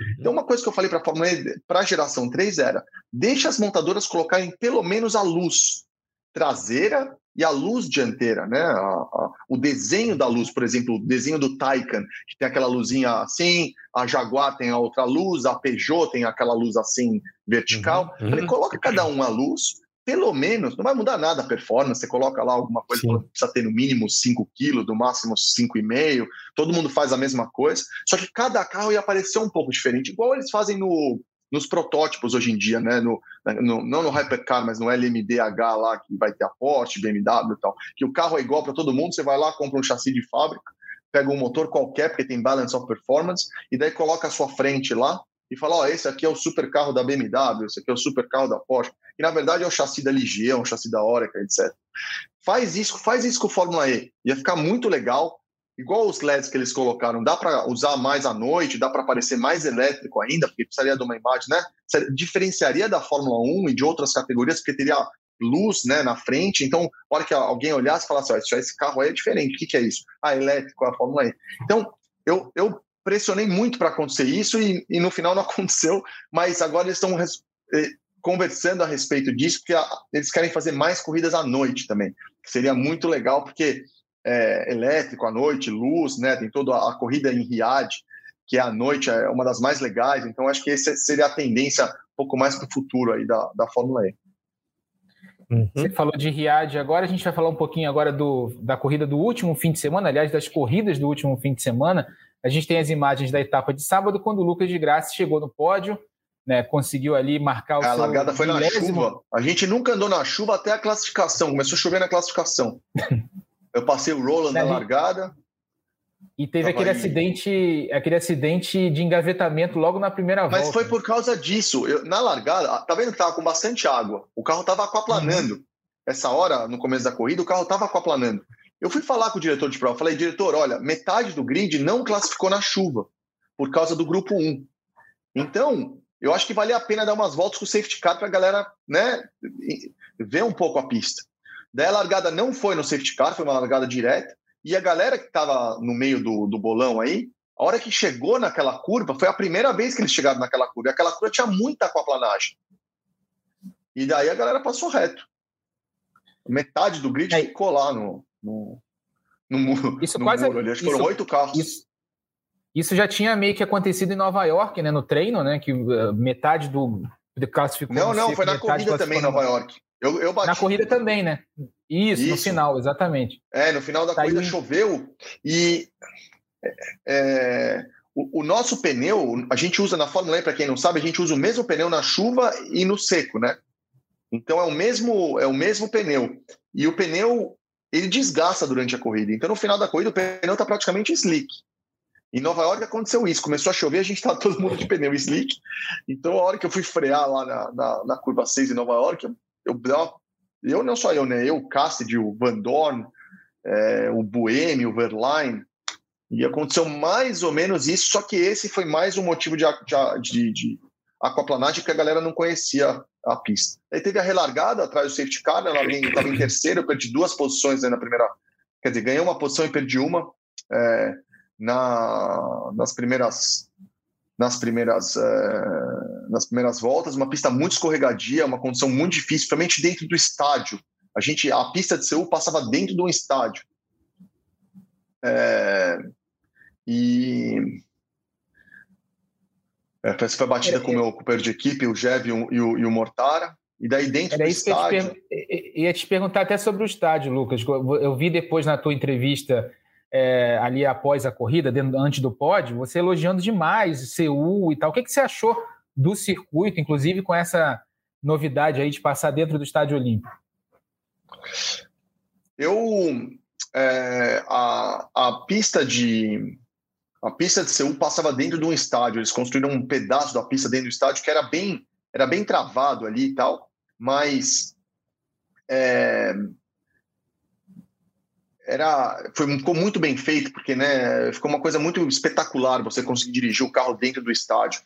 Uhum. Então, uma coisa que eu falei para a Fórmula E, para a geração 3 era: deixa as montadoras colocarem pelo menos a luz traseira e a luz dianteira, né? A, a, o desenho da luz, por exemplo, o desenho do Taycan, que tem aquela luzinha assim, a Jaguar tem a outra luz, a Peugeot tem aquela luz assim vertical. Uhum, uhum. coloca cada um a luz, pelo menos, não vai mudar nada a performance, você coloca lá alguma coisa que precisa ter no mínimo 5 kg, no máximo 5,5, todo mundo faz a mesma coisa, só que cada carro ia aparecer um pouco diferente, igual eles fazem no, nos protótipos hoje em dia, né? No, no, não no Hypercar, mas no LMDH lá, que vai ter a Porsche, BMW e tal, que o carro é igual para todo mundo, você vai lá, compra um chassi de fábrica, pega um motor qualquer, porque tem balance of performance, e daí coloca a sua frente lá e fala, ó, oh, esse aqui é o super carro da BMW, esse aqui é o super carro da Porsche, e na verdade é o chassi da LG, é um chassi da Oreca, etc. Faz isso, faz isso com o Fórmula E, ia ficar muito legal, igual os LEDs que eles colocaram, dá para usar mais à noite, dá para aparecer mais elétrico ainda, porque precisaria de uma imagem, né? Diferenciaria da Fórmula 1 e de outras categorias, porque teria luz né, na frente. Então, a hora que alguém olhasse e falasse: esse carro aí é diferente, o que, que é isso? Ah, elétrico, a Fórmula E. Então, eu, eu pressionei muito para acontecer isso e, e, no final não aconteceu, mas agora eles estão eh, conversando a respeito disso, porque a, eles querem fazer mais corridas à noite também, que seria muito legal, porque é, elétrico à noite, luz, né? Tem toda a corrida em Riad, que é à noite, é uma das mais legais. Então, acho que essa seria a tendência um pouco mais para o futuro aí da, da Fórmula E. Uhum. Você falou de Riad, agora a gente vai falar um pouquinho agora do, da corrida do último fim de semana, aliás, das corridas do último fim de semana. A gente tem as imagens da etapa de sábado, quando o Lucas de Graça chegou no pódio, né, conseguiu ali marcar o a seu... A largada foi na chuva. A gente nunca andou na chuva até a classificação, começou a chover na classificação. Eu passei o Roland na largada. E teve aquele aí. acidente, aquele acidente de engavetamento logo na primeira Mas volta. Mas foi por causa disso. Eu, na largada, tá vendo que tava com bastante água. O carro tava aquaplanando. Uhum. Essa hora, no começo da corrida, o carro tava aquaplanando. Eu fui falar com o diretor de prova. Falei, diretor, olha, metade do grid não classificou na chuva por causa do grupo 1. Então, eu acho que valia a pena dar umas voltas com o safety car para a galera né, ver um pouco a pista. Daí a largada não foi no safety car, foi uma largada direta. E a galera que estava no meio do, do bolão aí, a hora que chegou naquela curva, foi a primeira vez que eles chegaram naquela curva. E aquela curva tinha muita aquaplanagem. E daí a galera passou reto. Metade do grid é. ficou lá no, no, no muro. Isso no quase, muro ali. Acho que foram oito carros. Isso, isso já tinha meio que acontecido em Nova York, né? No treino, né? Que uh, metade do classificou. Não, não, foi na corrida também em Nova York. Eu, eu bati. Na corrida também, né? Isso, Isso, no final, exatamente. É, no final da tá corrida choveu e é, o, o, nosso pneu, a gente usa na Fórmula E, para quem não sabe, a gente usa o mesmo pneu na chuva e no seco, né? Então é o mesmo, é o mesmo pneu. E o pneu ele desgasta durante a corrida. Então no final da corrida o pneu está praticamente slick. Em Nova York aconteceu isso, começou a chover, a gente estava todo mundo de pneu slick. Então, a hora que eu fui frear lá na, na, na curva 6 em Nova York, eu, eu não só eu, né? Eu, o Cassidy, o Van Dorn, é, o Buemi, o Verline, e aconteceu mais ou menos isso, só que esse foi mais um motivo de, de, de aquaplanagem porque a galera não conhecia a pista. Aí teve a relargada atrás do safety car, né? ela estava em terceiro, eu perdi duas posições na primeira. Quer dizer, ganhei uma posição e perdi uma. É, na, nas primeiras nas primeiras uh, nas primeiras voltas, uma pista muito escorregadia, uma condição muito difícil, principalmente dentro do estádio. A gente a pista de Seul passava dentro de um estádio. É, e é, foi batida com o meu companheiro de equipe, o Jev e o, e o, e Mortara. E daí dentro Era do estádio. Te ia te perguntar até sobre o estádio, Lucas. Eu vi depois na tua entrevista é, ali após a corrida, dentro, antes do pódio, você elogiando demais Seul e tal. O que, que você achou do circuito, inclusive com essa novidade aí de passar dentro do Estádio Olímpico? Eu é, a, a pista de a pista de Seul passava dentro de um estádio. Eles construíram um pedaço da pista dentro do estádio que era bem era bem travado ali e tal, mas é, era foi ficou muito bem feito porque né ficou uma coisa muito espetacular você conseguir dirigir o carro dentro do estádio.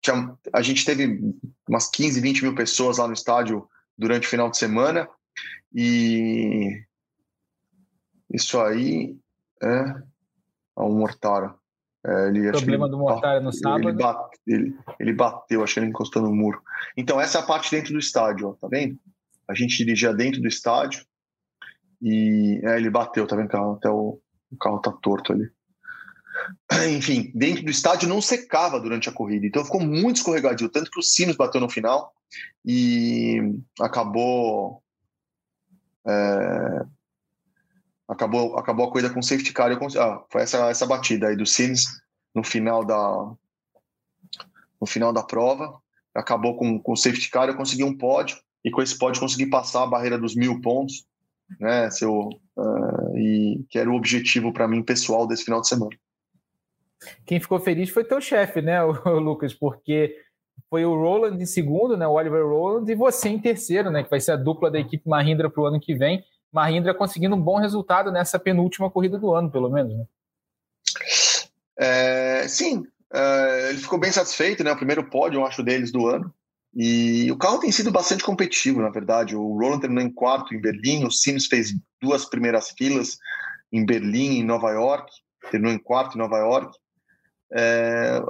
Tinha, a gente teve umas 15 20 mil pessoas lá no estádio durante o final de semana. E isso aí é um Mortara é, ele, o problema ele, do Mortara no sábado ele, bate, ele, ele, bateu acho que ele encostou no muro então essa é a parte dentro do estádio ó, tá vendo a gente dirigia dentro do estádio e é, ele bateu, tá vendo? Até o, o carro tá torto ali. Enfim, dentro do estádio não secava durante a corrida, então ficou muito escorregadio, tanto que o Sinos bateu no final e acabou. É, acabou, acabou a corrida com safety car. Eu, ah, foi essa, essa batida aí do Sims no final da no final da prova. Acabou com, com safety car, eu consegui um pódio e com esse pódio consegui passar a barreira dos mil pontos né? Seu, uh, e que era o objetivo para mim pessoal desse final de semana. Quem ficou feliz foi teu chefe, né, o Lucas, porque foi o Roland em segundo, né, o Oliver Roland, e você em terceiro, né, que vai ser a dupla da equipe Mahindra para o ano que vem. Mahindra conseguindo um bom resultado nessa penúltima corrida do ano, pelo menos. Né? É, sim, é, ele ficou bem satisfeito, né? O primeiro pódio, eu acho, deles do ano. E o carro tem sido bastante competitivo, na verdade. O Roland terminou em quarto em Berlim, o Sims fez duas primeiras filas em Berlim e Nova York, terminou em quarto em Nova York. É,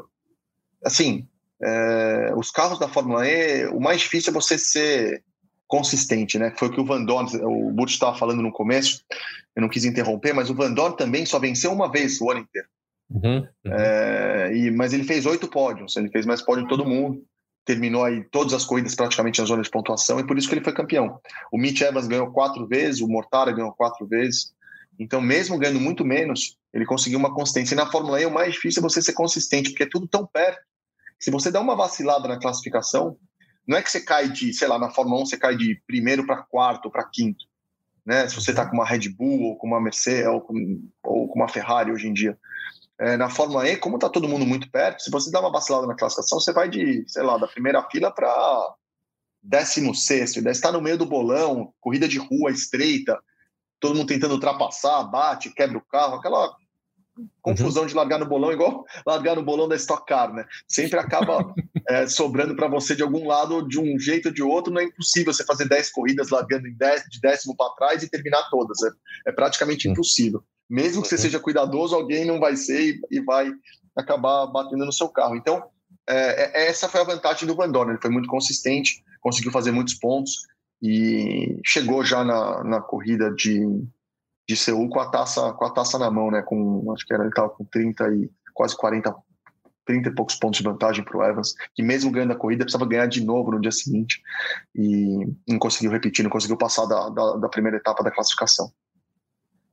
assim, é, os carros da Fórmula E, o mais difícil é você ser consistente, né? Foi o que o Van Dorn, o Butch estava falando no começo, eu não quis interromper, mas o Van Dorn também só venceu uma vez o ano inteiro. Uhum, uhum. É, e, mas ele fez oito pódios, ele fez mais pódio que todo mundo terminou aí todas as corridas praticamente na zona de pontuação e por isso que ele foi campeão. O Mitch Evans ganhou quatro vezes, o Mortara ganhou quatro vezes. Então, mesmo ganhando muito menos, ele conseguiu uma consistência. E na Fórmula E, o mais difícil é você ser consistente, porque é tudo tão perto. Se você dá uma vacilada na classificação, não é que você cai de, sei lá, na Fórmula 1 você cai de primeiro para quarto para quinto. né? Se você está com uma Red Bull ou com uma Mercedes ou com, ou com uma Ferrari hoje em dia. É, na Fórmula E, como está todo mundo muito perto, se você dá uma vacilada na classificação, você vai de, sei lá, da primeira fila para décimo sexto, está no meio do bolão, corrida de rua estreita, todo mundo tentando ultrapassar, bate, quebra o carro, aquela confusão uhum. de largar no bolão, igual largar no bolão da Stock Car, né? Sempre acaba é, sobrando para você de algum lado, de um jeito ou de outro. Não é impossível você fazer 10 corridas largando em dez, de décimo para trás e terminar todas. É, é praticamente uhum. impossível. Mesmo que você uhum. seja cuidadoso, alguém não vai ser e, e vai acabar batendo no seu carro. Então, é, é essa foi a vantagem do Van Dorn. Ele foi muito consistente, conseguiu fazer muitos pontos e chegou já na, na corrida de, de Seul com a taça com a taça na mão, né? Com acho que era ele estava com 30 e quase 40 30 e poucos pontos de vantagem para o Evans, que mesmo ganhando a corrida precisava ganhar de novo no dia seguinte e não conseguiu repetir, não conseguiu passar da, da, da primeira etapa da classificação.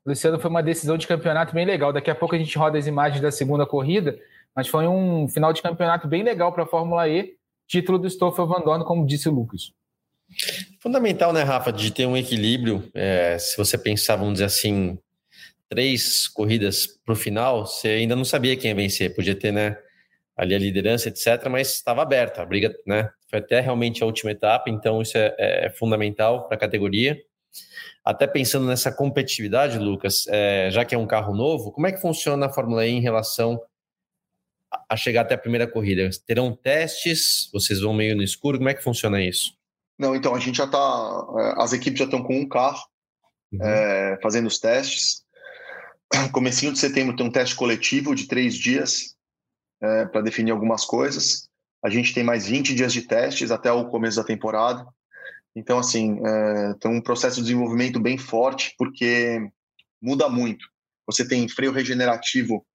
Luciano, foi uma decisão de campeonato bem legal. Daqui a pouco a gente roda as imagens da segunda corrida, mas foi um final de campeonato bem legal para a Fórmula E. Título do Stoffel Van Dorn, como disse o Lucas. Fundamental, né, Rafa, de ter um equilíbrio. É, se você pensar, vamos dizer assim, três corridas para o final, você ainda não sabia quem ia vencer. Podia ter, né, ali a liderança, etc., mas estava aberta a briga, né? Foi até realmente a última etapa, então isso é, é fundamental para a categoria. Até pensando nessa competitividade, Lucas, é, já que é um carro novo, como é que funciona a Fórmula E em relação a chegar até a primeira corrida? Terão testes? Vocês vão meio no escuro? Como é que funciona isso? Não, então a gente já está. É, as equipes já estão com um carro uhum. é, fazendo os testes. Comecinho de setembro tem um teste coletivo de três dias é, para definir algumas coisas. A gente tem mais 20 dias de testes até o começo da temporada. Então, assim, é, tem um processo de desenvolvimento bem forte, porque muda muito. Você tem freio regenerativo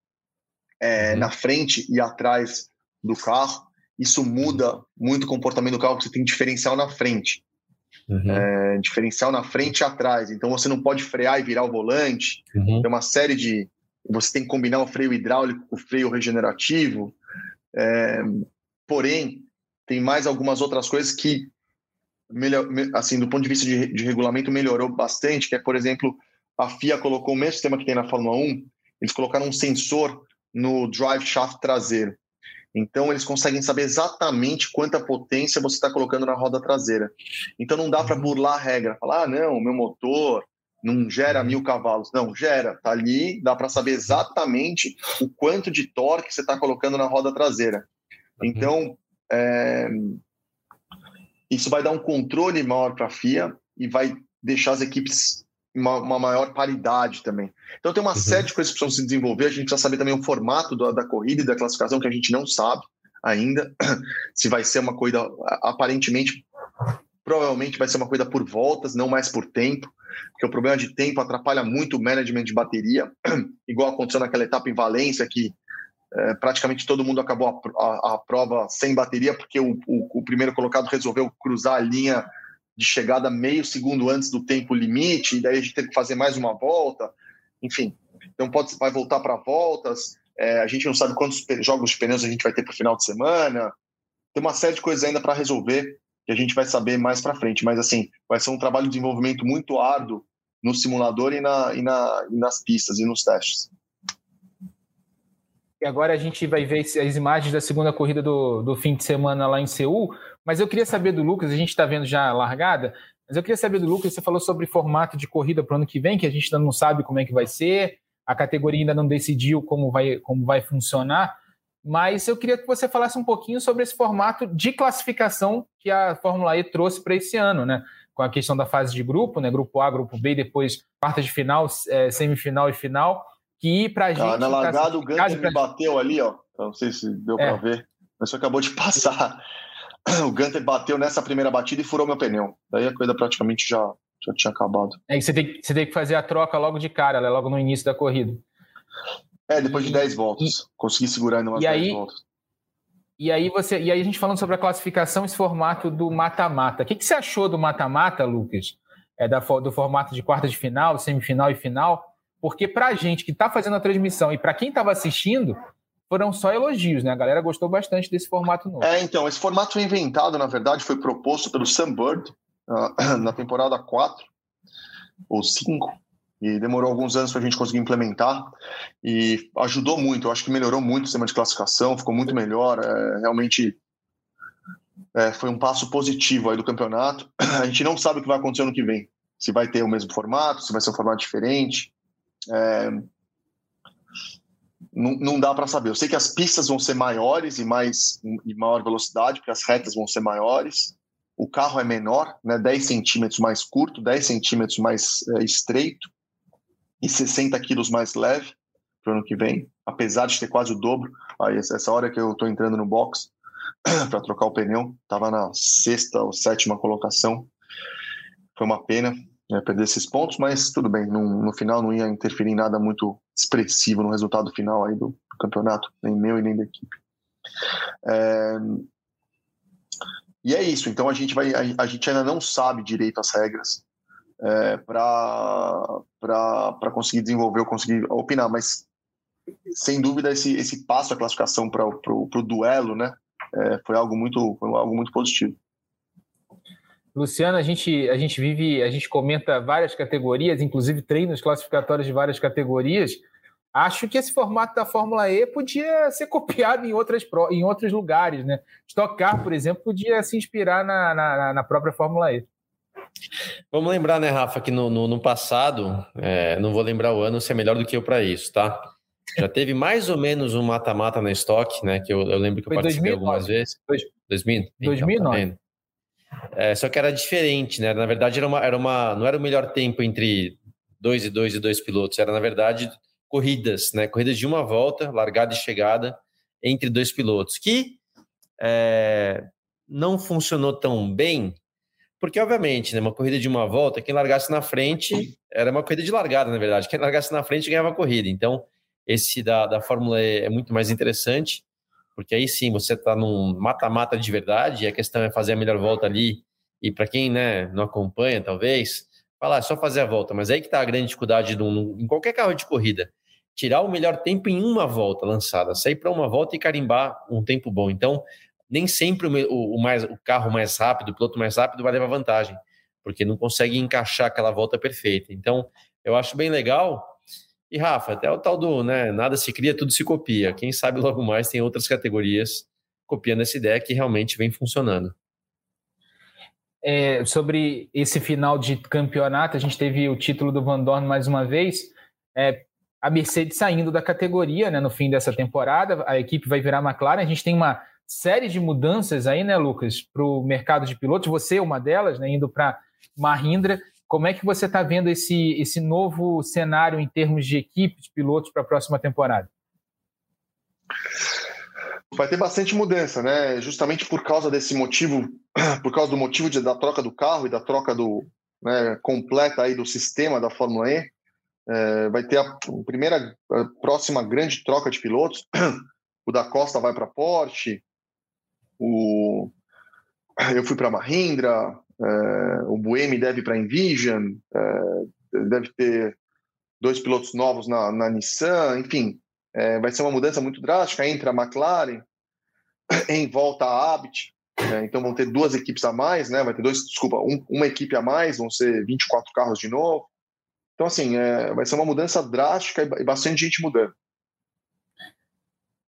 é, uhum. na frente e atrás do carro. Isso muda muito o comportamento do carro, porque você tem diferencial na frente. Uhum. É, diferencial na frente e atrás. Então você não pode frear e virar o volante. Uhum. Tem uma série de. Você tem que combinar o freio hidráulico com o freio regenerativo. É, porém, tem mais algumas outras coisas que, melhor, assim, do ponto de vista de, de regulamento, melhorou bastante. Que é, por exemplo, a FIA colocou o mesmo sistema que tem na Fórmula 1. Eles colocaram um sensor no drive shaft traseiro. Então, eles conseguem saber exatamente quanta potência você está colocando na roda traseira. Então, não dá para uhum. burlar a regra. Falar, ah, não, meu motor não gera mil cavalos. Não, gera. Tá ali, dá para saber exatamente o quanto de torque você está colocando na roda traseira. Uhum. Então, é... isso vai dar um controle maior para a FIA e vai deixar as equipes uma, uma, maior paridade também. Então tem uma uhum. série de coisas que precisam se desenvolver. A gente precisa saber também o formato da, da corrida e da classificação, que a gente não sabe ainda. Se vai ser uma corrida, aparentemente, provavelmente vai ser uma corrida por voltas, não mais por tempo, porque o problema de tempo atrapalha muito o management de bateria, igual aconteceu naquela etapa em Valência, que é, praticamente todo mundo acabou a, a, a, prova sem bateria, porque o, o, o primeiro colocado resolveu cruzar a linha de chegada meio segundo antes do tempo limite, e daí a gente teve que fazer mais uma volta, enfim. Então pode vai voltar para voltas. É, a gente não sabe quantos jogos de pneus a gente vai ter para o final de semana. Tem uma série de coisas ainda para resolver que a gente vai saber mais para frente. Mas assim, vai ser um trabalho de desenvolvimento muito árduo no simulador e, na, e, na, e nas pistas e nos testes. E agora a gente vai ver as imagens da segunda corrida do, do fim de semana lá em Seul. Mas eu queria saber do Lucas, a gente está vendo já a largada, mas eu queria saber do Lucas, você falou sobre formato de corrida para o ano que vem, que a gente ainda não sabe como é que vai ser, a categoria ainda não decidiu como vai, como vai funcionar, mas eu queria que você falasse um pouquinho sobre esse formato de classificação que a Fórmula E trouxe para esse ano, né? Com a questão da fase de grupo, né? Grupo A, grupo B, depois quarta de final, é, semifinal e final. Que para a tá, gente. na largada, o Gunter me bateu ali, ó. Não sei se deu é. para ver, mas só acabou de passar. o Gunter bateu nessa primeira batida e furou meu pneu. Daí a coisa praticamente já, já tinha acabado. É, você tem, você tem que fazer a troca logo de cara, né? logo no início da corrida. É, depois de 10 voltas. E, Consegui segurar ainda umas 10 voltas. E aí, você, e aí a gente falando sobre a classificação, esse formato do mata-mata. O que, que você achou do mata-mata, Lucas? É da, do formato de quarta de final, semifinal e final? Porque para a gente que está fazendo a transmissão e para quem estava assistindo, foram só elogios, né? A galera gostou bastante desse formato novo. É, então, esse formato inventado, na verdade, foi proposto pelo Sam Bird uh, na temporada 4. ou cinco, e demorou alguns anos para a gente conseguir implementar e ajudou muito. Eu acho que melhorou muito o sistema de classificação, ficou muito melhor. É, realmente é, foi um passo positivo aí do campeonato. A gente não sabe o que vai acontecer no que vem. Se vai ter o mesmo formato, se vai ser um formato diferente. É, não, não dá para saber. Eu sei que as pistas vão ser maiores e mais e maior velocidade, porque as retas vão ser maiores. O carro é menor, né, 10 centímetros mais curto, 10 centímetros mais é, estreito e 60 quilos mais leve para o ano que vem, apesar de ter quase o dobro. Aí, essa hora que eu estou entrando no box para trocar o pneu, estava na sexta ou sétima colocação. Foi uma pena né, perder esses pontos, mas tudo bem. No, no, final não ia interferir em nada muito expressivo no resultado final aí do, do campeonato, nem meu e nem da equipe. É... E é isso. Então a gente vai, a, a gente ainda não sabe direito as regras é, para conseguir desenvolver ou conseguir opinar, mas sem dúvida esse, esse passo a classificação para o duelo, né, é, foi algo muito foi algo muito positivo. Luciano, a gente, a gente vive, a gente comenta várias categorias, inclusive treinos classificatórios de várias categorias. Acho que esse formato da Fórmula E podia ser copiado em, outras, em outros lugares, né? Stock Car, por exemplo, podia se inspirar na, na, na própria Fórmula E. Vamos lembrar, né, Rafa, que no, no, no passado, é, não vou lembrar o ano, você é melhor do que eu para isso, tá? Já teve mais ou menos um mata-mata na estoque, né? Que eu, eu lembro que eu Foi participei 2009. algumas vezes. 2000? 2009. Então, tá é, só que era diferente, né? Na verdade, era uma, era uma, não era o melhor tempo entre dois e dois e dois pilotos. Era, na verdade, corridas, né? Corridas de uma volta, largada e chegada, entre dois pilotos. Que é, não funcionou tão bem porque, obviamente, né, uma corrida de uma volta, quem largasse na frente era uma corrida de largada, na verdade. Quem largasse na frente ganhava a corrida. Então, esse da, da Fórmula E é muito mais interessante, porque aí sim você está num mata-mata de verdade, e a questão é fazer a melhor volta ali. E para quem né, não acompanha, talvez, falar, é só fazer a volta. Mas aí que está a grande dificuldade de um, em qualquer carro de corrida. Tirar o melhor tempo em uma volta lançada, sair para uma volta e carimbar um tempo bom. Então, nem sempre o, o, mais, o carro mais rápido, o piloto mais rápido vai levar vantagem, porque não consegue encaixar aquela volta perfeita. Então, eu acho bem legal. E, Rafa, até o tal do né, nada se cria, tudo se copia. Quem sabe logo mais tem outras categorias copiando essa ideia que realmente vem funcionando. É, sobre esse final de campeonato, a gente teve o título do Van Dorn mais uma vez. É, a Mercedes saindo da categoria né, no fim dessa temporada, a equipe vai virar McLaren. A gente tem uma série de mudanças aí, né, Lucas, para o mercado de pilotos. Você é uma delas, né, indo para Mahindra. Como é que você está vendo esse, esse novo cenário em termos de equipe de pilotos para a próxima temporada? Vai ter bastante mudança, né? Justamente por causa desse motivo, por causa do motivo de, da troca do carro e da troca do né, completa aí do sistema da Fórmula E. É, vai ter a, primeira, a próxima grande troca de pilotos. O da Costa vai para Porsche, o, eu fui para Mahindra, é, o Buemi deve para Envision, é, deve ter dois pilotos novos na, na Nissan, enfim, é, vai ser uma mudança muito drástica. Entra a McLaren, em volta a Abt, então vão ter duas equipes a mais, né? Vai ter dois, desculpa, um, uma equipe a mais, vão ser 24 carros de novo. Então, assim, vai ser uma mudança drástica e bastante gente mudando.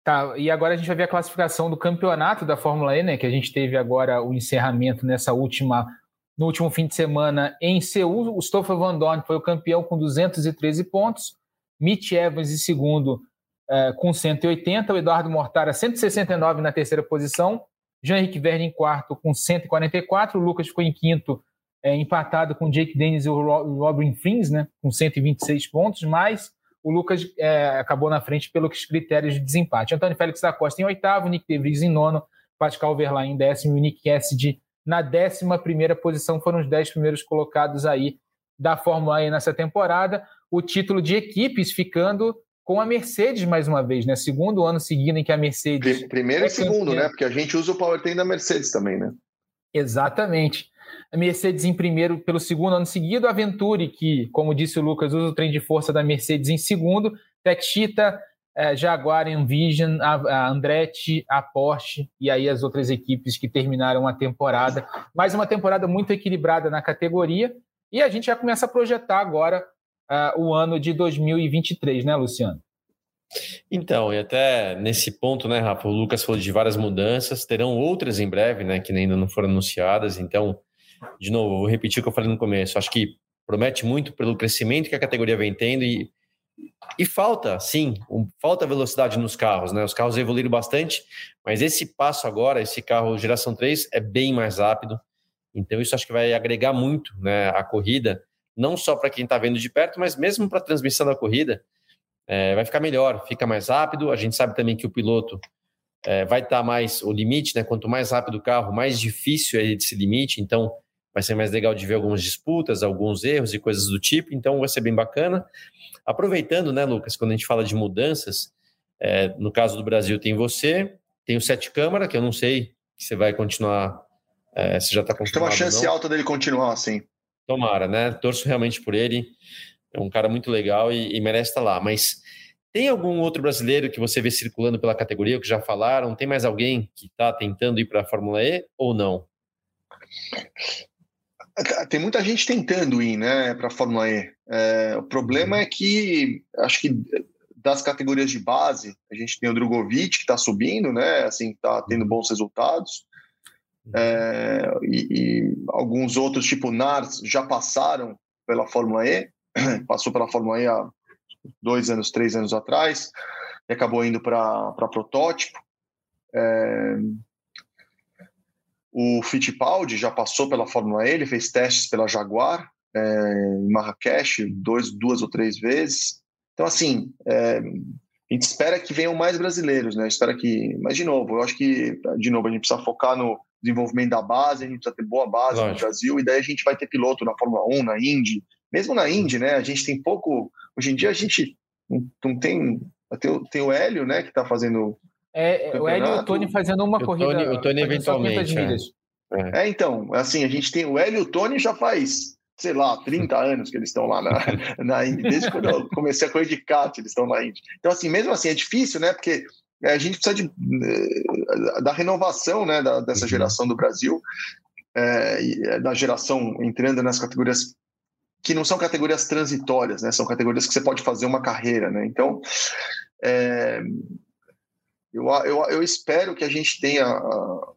Tá, e agora a gente vai ver a classificação do campeonato da Fórmula E, né? Que a gente teve agora o encerramento nessa última, no último fim de semana em Seul. O Stoffel Van Dorn foi o campeão com 213 pontos, Mitch Evans em segundo é, com 180, o Eduardo Mortara 169 na terceira posição, Jean-Henrique Verne em quarto com 144, o Lucas ficou em quinto, é, empatado com Jake Dennis e o Robin Frins, né? Com 126 pontos, mais o Lucas é, acabou na frente pelos critérios de desempate. Antônio Félix da Costa em oitavo, Nick De Vries em nono, Pascal Verlaine em décimo e o Nick Cassidy na décima primeira posição. Foram os dez primeiros colocados aí da Fórmula E nessa temporada. O título de equipes ficando com a Mercedes mais uma vez, né? Segundo ano seguido em que a Mercedes. Primeiro é e segundo, né? Porque a gente usa o powertrain da Mercedes também, né? Exatamente a Mercedes em primeiro pelo segundo ano seguido, a Venturi, que, como disse o Lucas, usa o trem de força da Mercedes em segundo, Texita, eh, Jaguar, Envision, a, a Andretti, a Porsche e aí as outras equipes que terminaram a temporada. Mais uma temporada muito equilibrada na categoria E a gente já começa a projetar agora uh, o ano de 2023, né, Luciano? Então, e até nesse ponto, né, Rafa, o Lucas falou de várias mudanças, terão outras em breve, né, que ainda não foram anunciadas. Então, de novo, vou repetir o que eu falei no começo. Acho que promete muito pelo crescimento que a categoria vem tendo e, e falta, sim, um, falta velocidade nos carros, né? Os carros evoluíram bastante, mas esse passo agora, esse carro geração 3 é bem mais rápido. Então, isso acho que vai agregar muito, né, a corrida, não só para quem está vendo de perto, mas mesmo para a transmissão da corrida é, vai ficar melhor, fica mais rápido. A gente sabe também que o piloto é, vai estar tá mais o limite, né? Quanto mais rápido o carro, mais difícil é esse limite. Então, vai ser mais legal de ver algumas disputas, alguns erros e coisas do tipo. Então, vai ser bem bacana. Aproveitando, né, Lucas, quando a gente fala de mudanças, é, no caso do Brasil tem você, tem o sete câmara, que eu não sei se você vai continuar, é, se já está confirmado. Tem uma chance alta dele continuar, assim. Tomara, né? Torço realmente por ele. É um cara muito legal e, e merece estar lá. Mas tem algum outro brasileiro que você vê circulando pela categoria, que já falaram? Tem mais alguém que está tentando ir para a Fórmula E ou não? Tem muita gente tentando ir né, para a Fórmula E. É, o problema é que acho que das categorias de base, a gente tem o Drogovic que está subindo, né? Assim, está tendo bons resultados. É, e, e, alguns outros, tipo Nars, já passaram pela Fórmula E. passou pela Fórmula E há dois anos, três anos atrás, e acabou indo para protótipo. É... O Fittipaldi já passou pela Fórmula E, ele fez testes pela Jaguar é, em Marrakech dois, duas ou três vezes. Então, assim, é, a gente espera que venham mais brasileiros, né? Espera que. Mas, de novo, eu acho que, de novo, a gente precisa focar no desenvolvimento da base, a gente precisa ter boa base Lógico. no Brasil, e daí a gente vai ter piloto na Fórmula 1, na Indy, mesmo na Indy, né? A gente tem pouco. Hoje em dia a gente não tem. Tem o, tem o Hélio, né, que está fazendo. É, o Hélio e o Tony fazendo uma o corrida. Tony, o Tony eventualmente. É. É. é. então, assim, a gente tem o Hélio e o Tony já faz, sei lá, 30 anos que eles estão lá na, na Indy. Desde quando eu comecei a correr de kart, eles estão na Indy. Então, assim, mesmo assim, é difícil, né? Porque é, a gente precisa de, eh, da renovação né, da, dessa uhum. geração do Brasil, é, da geração entrando nas categorias que não são categorias transitórias, né? São categorias que você pode fazer uma carreira, né? Então, é, eu, eu, eu, espero que a gente tenha a, a,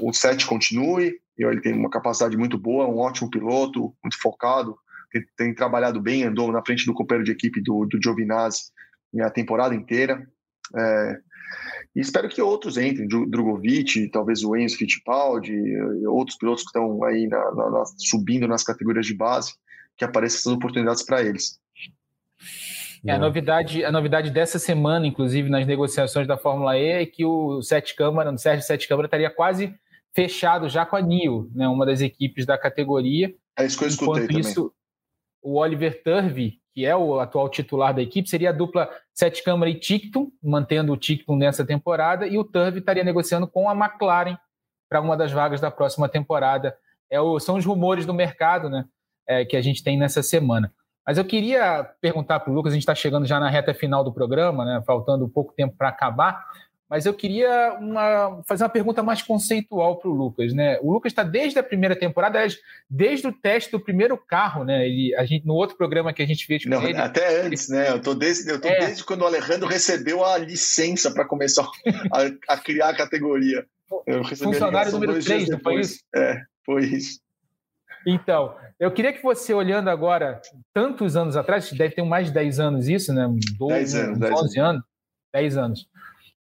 o set continue. Ele tem uma capacidade muito boa, um ótimo piloto, muito focado, tem, tem trabalhado bem, andou na frente do companheiro de equipe do, do Giovinazzi a temporada inteira. É, e espero que outros entrem, Drogovic, talvez o Enzo Fittipaldi, outros pilotos que estão aí na, na, subindo nas categorias de base, que apareçam essas oportunidades para eles. É, a, novidade, a novidade dessa semana, inclusive, nas negociações da Fórmula E, é que o Sete Câmara, o Sérgio Sete Câmara, estaria quase fechado já com a NIO, né, uma das equipes da categoria. É isso que eu escutei Enquanto isso, também. o Oliver Turvey, que é o atual titular da equipe, seria a dupla Sete Câmara e Ticton, mantendo o Ticton nessa temporada, e o Turvey estaria negociando com a McLaren para uma das vagas da próxima temporada. É o, são os rumores do mercado né, é, que a gente tem nessa semana. Mas eu queria perguntar para o Lucas, a gente está chegando já na reta final do programa, né, faltando pouco tempo para acabar, mas eu queria uma, fazer uma pergunta mais conceitual para o Lucas, né? O Lucas está desde a primeira temporada, desde o teste do primeiro carro, né? Ele, a gente, no outro programa que a gente fez com Não, ele. Até antes, né? Eu estou desde, eu tô é. desde quando o Alejandro recebeu a licença para começar a, a, criar a categoria. Funcionário número 3, não foi isso? É, foi isso. Então, eu queria que você, olhando agora, tantos anos atrás, deve ter mais de 10 anos isso, né? 12, 10 anos, 11 anos. 10 anos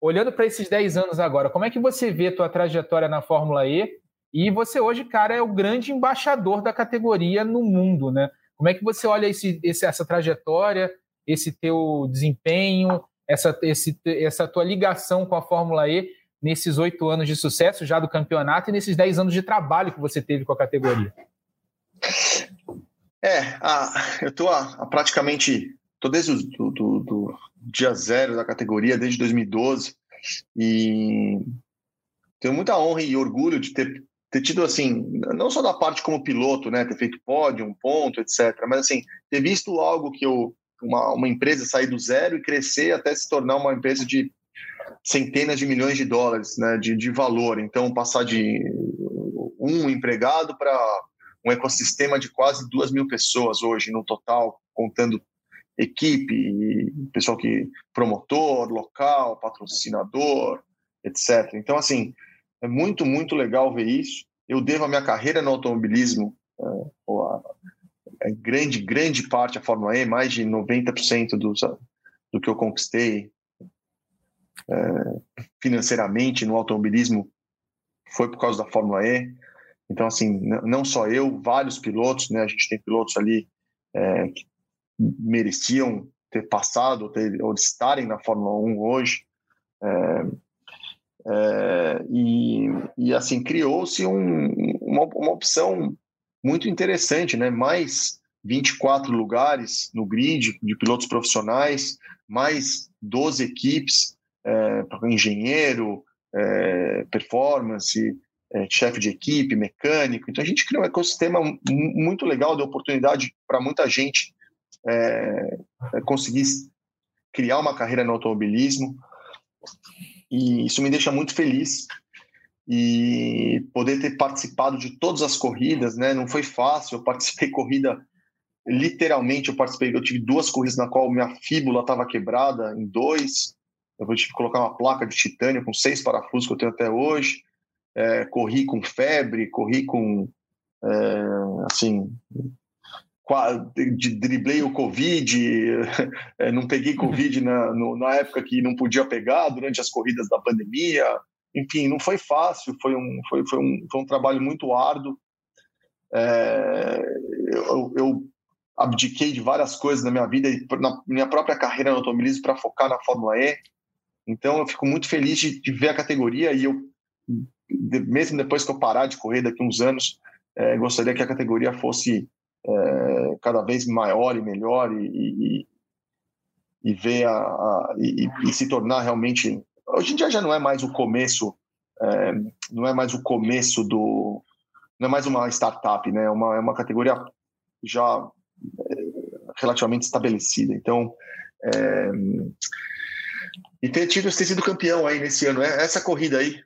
olhando para esses 10 anos agora, como é que você vê a tua trajetória na Fórmula E? E você hoje, cara, é o grande embaixador da categoria no mundo, né? Como é que você olha esse, esse, essa trajetória, esse teu desempenho, essa, esse, essa tua ligação com a Fórmula E nesses oito anos de sucesso já do campeonato e nesses dez anos de trabalho que você teve com a categoria? É, a, eu estou praticamente, estou desde o do, do, do, dia zero da categoria, desde 2012. E tenho muita honra e orgulho de ter, ter tido, assim, não só da parte como piloto, né, ter feito pódio, um ponto, etc., mas, assim, ter visto algo que eu, uma, uma empresa sair do zero e crescer até se tornar uma empresa de centenas de milhões de dólares né, de, de valor. Então, passar de um empregado para um ecossistema de quase duas mil pessoas hoje no total, contando equipe, pessoal que promotor, local, patrocinador, etc. Então, assim, é muito, muito legal ver isso. Eu devo a minha carreira no automobilismo, é, a, a grande, grande parte da Fórmula E, mais de 90% dos, do que eu conquistei é, financeiramente no automobilismo foi por causa da Fórmula E. Então, assim, não só eu, vários pilotos, né? A gente tem pilotos ali é, que mereciam ter passado ou, ter, ou estarem na Fórmula 1 hoje. É, é, e, e, assim, criou-se um, uma, uma opção muito interessante, né? Mais 24 lugares no grid de pilotos profissionais, mais 12 equipes é, para engenheiro, é, performance, é, chefe de equipe, mecânico. Então a gente criou um ecossistema muito legal, de oportunidade para muita gente é, é, conseguir criar uma carreira no automobilismo. E isso me deixa muito feliz e poder ter participado de todas as corridas, né? Não foi fácil. Eu participei corrida literalmente. Eu participei. Eu tive duas corridas na qual minha fíbula estava quebrada em dois. Eu tive que colocar uma placa de titânio com seis parafusos que eu tenho até hoje. É, corri com febre, corri com é, assim driblei o Covid, é, não peguei Covid na, no, na época que não podia pegar, durante as corridas da pandemia. Enfim, não foi fácil, foi um, foi, foi um, foi um trabalho muito árduo. É, eu, eu, abdiquei de várias coisas na minha vida e na minha própria carreira no automobilismo para focar na Fórmula E. Então, eu fico muito feliz de, de ver a categoria e eu, mesmo depois que eu parar de correr daqui uns anos, é, gostaria que a categoria fosse é, cada vez maior e melhor e, e, e ver a, a e, e, se tornar realmente hoje em dia já não é mais o começo é, não é mais o começo do não é mais uma startup né é uma, é uma categoria já é, relativamente estabelecida. Então é, e ter tido ter sido campeão aí nesse ano é, essa corrida aí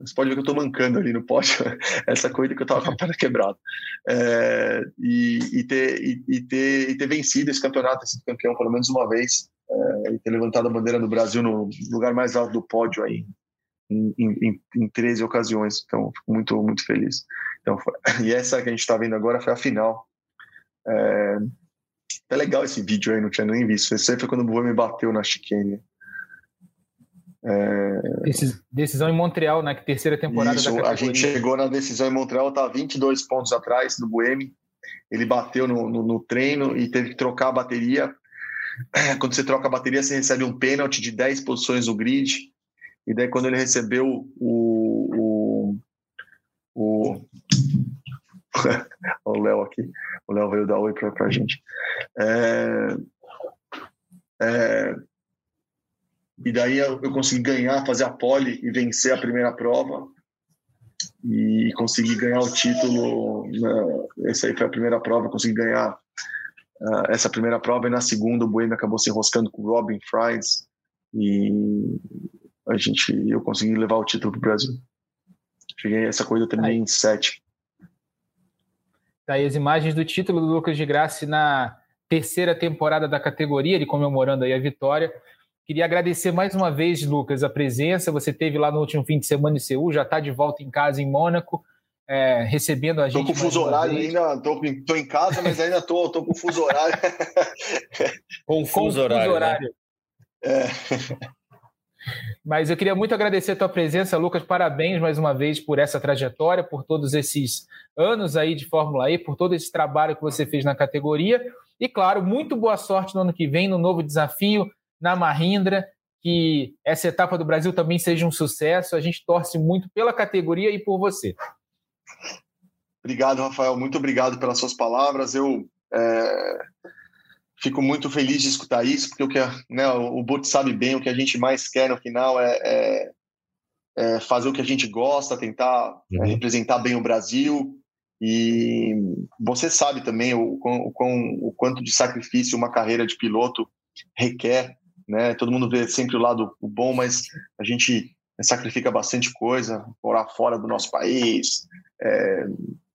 você pode ver que eu estou mancando ali no pódio, essa corrida que eu estava com a perna quebrada. É, e, e, ter, e, e, ter, e ter vencido esse campeonato, ter sido campeão pelo menos uma vez, é, e ter levantado a bandeira do Brasil no lugar mais alto do pódio aí, em, em, em 13 ocasiões. Então, fico muito, muito feliz. Então, foi, e essa que a gente está vendo agora foi a final. É, é legal esse vídeo aí, não tinha nem visto. Esse aí foi quando o Boi me bateu na chicane. É... Decisão em Montreal, né? Que terceira temporada Isso, da categoria. A gente chegou na decisão em Montreal, tá 22 pontos atrás do Buemi. Ele bateu no, no, no, treino e teve que trocar a bateria. Quando você troca a bateria, você recebe um pênalti de 10 posições no grid. E daí, quando ele recebeu o. O, o, o Léo aqui. O Léo veio dar oi pra, pra gente. É, é, e daí eu, eu consegui ganhar, fazer a pole e vencer a primeira prova e consegui ganhar o título. Na, essa aí foi a primeira prova, consegui ganhar uh, essa primeira prova e na segunda o Bueno acabou se enroscando com o Robin Fries e a gente, eu consegui levar o título para o Brasil. Cheguei essa coisa eu terminei aí. em sete. Tá aí as imagens do título do Lucas de Graça na terceira temporada da categoria, ele comemorando aí a vitória. Queria agradecer mais uma vez, Lucas, a presença. Você teve lá no último fim de semana em Seul, já está de volta em casa em Mônaco, é, recebendo a gente. Estou com fuso horário ainda, estou em casa, mas ainda estou com fuso horário. com fuso horário. horário. Né? É. Mas eu queria muito agradecer a tua presença, Lucas. Parabéns mais uma vez por essa trajetória, por todos esses anos aí de Fórmula E, por todo esse trabalho que você fez na categoria. E, claro, muito boa sorte no ano que vem, no novo desafio na Mahindra, que essa etapa do Brasil também seja um sucesso. A gente torce muito pela categoria e por você. Obrigado, Rafael. Muito obrigado pelas suas palavras. Eu é, fico muito feliz de escutar isso, porque o que né, o Burt sabe bem o que a gente mais quer no final é, é, é fazer o que a gente gosta, tentar é, uhum. representar bem o Brasil. E você sabe também o, o, o, o quanto de sacrifício uma carreira de piloto requer né? Todo mundo vê sempre o lado bom, mas a gente sacrifica bastante coisa, morar fora do nosso país, é,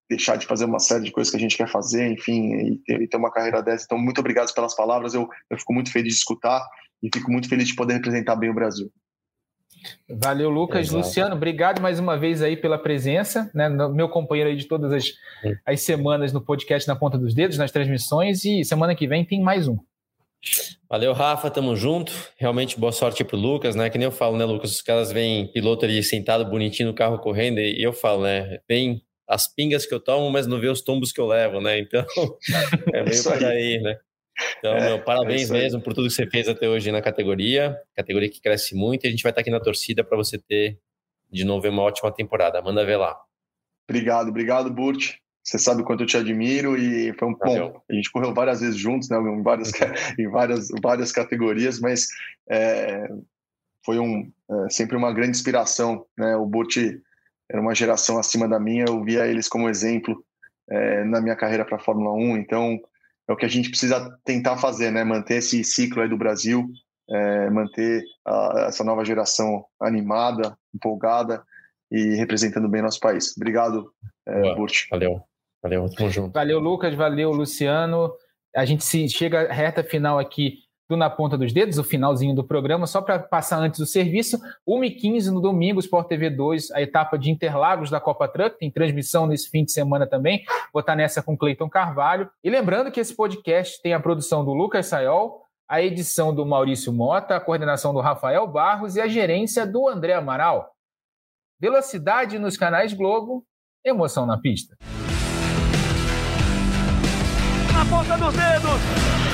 deixar de fazer uma série de coisas que a gente quer fazer, enfim, e ter, e ter uma carreira dessa. Então, muito obrigado pelas palavras. Eu, eu fico muito feliz de escutar e fico muito feliz de poder representar bem o Brasil. Valeu, Lucas. Exato. Luciano, obrigado mais uma vez aí pela presença, né? Meu companheiro aí de todas as, as semanas no podcast Na Ponta dos Dedos, nas transmissões, e semana que vem tem mais um. Valeu, Rafa, tamo junto. Realmente boa sorte pro Lucas, né? Que nem eu falo, né, Lucas? Os caras vêm piloto ali sentado bonitinho no carro correndo, e eu falo, né? Vem as pingas que eu tomo, mas não vê os tombos que eu levo, né? Então, é meio por aí, né? Então, é, meu, parabéns é mesmo por tudo que você fez até hoje na categoria, categoria que cresce muito, e a gente vai estar aqui na torcida para você ter de novo uma ótima temporada. Manda ver lá. Obrigado, obrigado, Burt. Você sabe o quanto eu te admiro e foi um bom. A gente correu várias vezes juntos, né, em várias, em várias, várias categorias, mas é, foi um, é, sempre uma grande inspiração. Né? O Burt era uma geração acima da minha, eu via eles como exemplo é, na minha carreira para a Fórmula 1, então é o que a gente precisa tentar fazer, né? Manter esse ciclo aí do Brasil, é, manter a, essa nova geração animada, empolgada e representando bem nosso país. Obrigado, é, Burt. Valeu. Valeu, tamo junto. Valeu, Lucas. Valeu, Luciano. A gente se chega à reta final aqui do Na Ponta dos Dedos, o finalzinho do programa, só para passar antes do serviço. 1h15 no domingo, Sport TV 2, a etapa de Interlagos da Copa Truck, tem transmissão nesse fim de semana também. Vou estar nessa com Cleiton Carvalho. E lembrando que esse podcast tem a produção do Lucas Sayol, a edição do Maurício Mota, a coordenação do Rafael Barros e a gerência do André Amaral. Velocidade nos canais Globo, emoção na pista. Ponta dos dedos!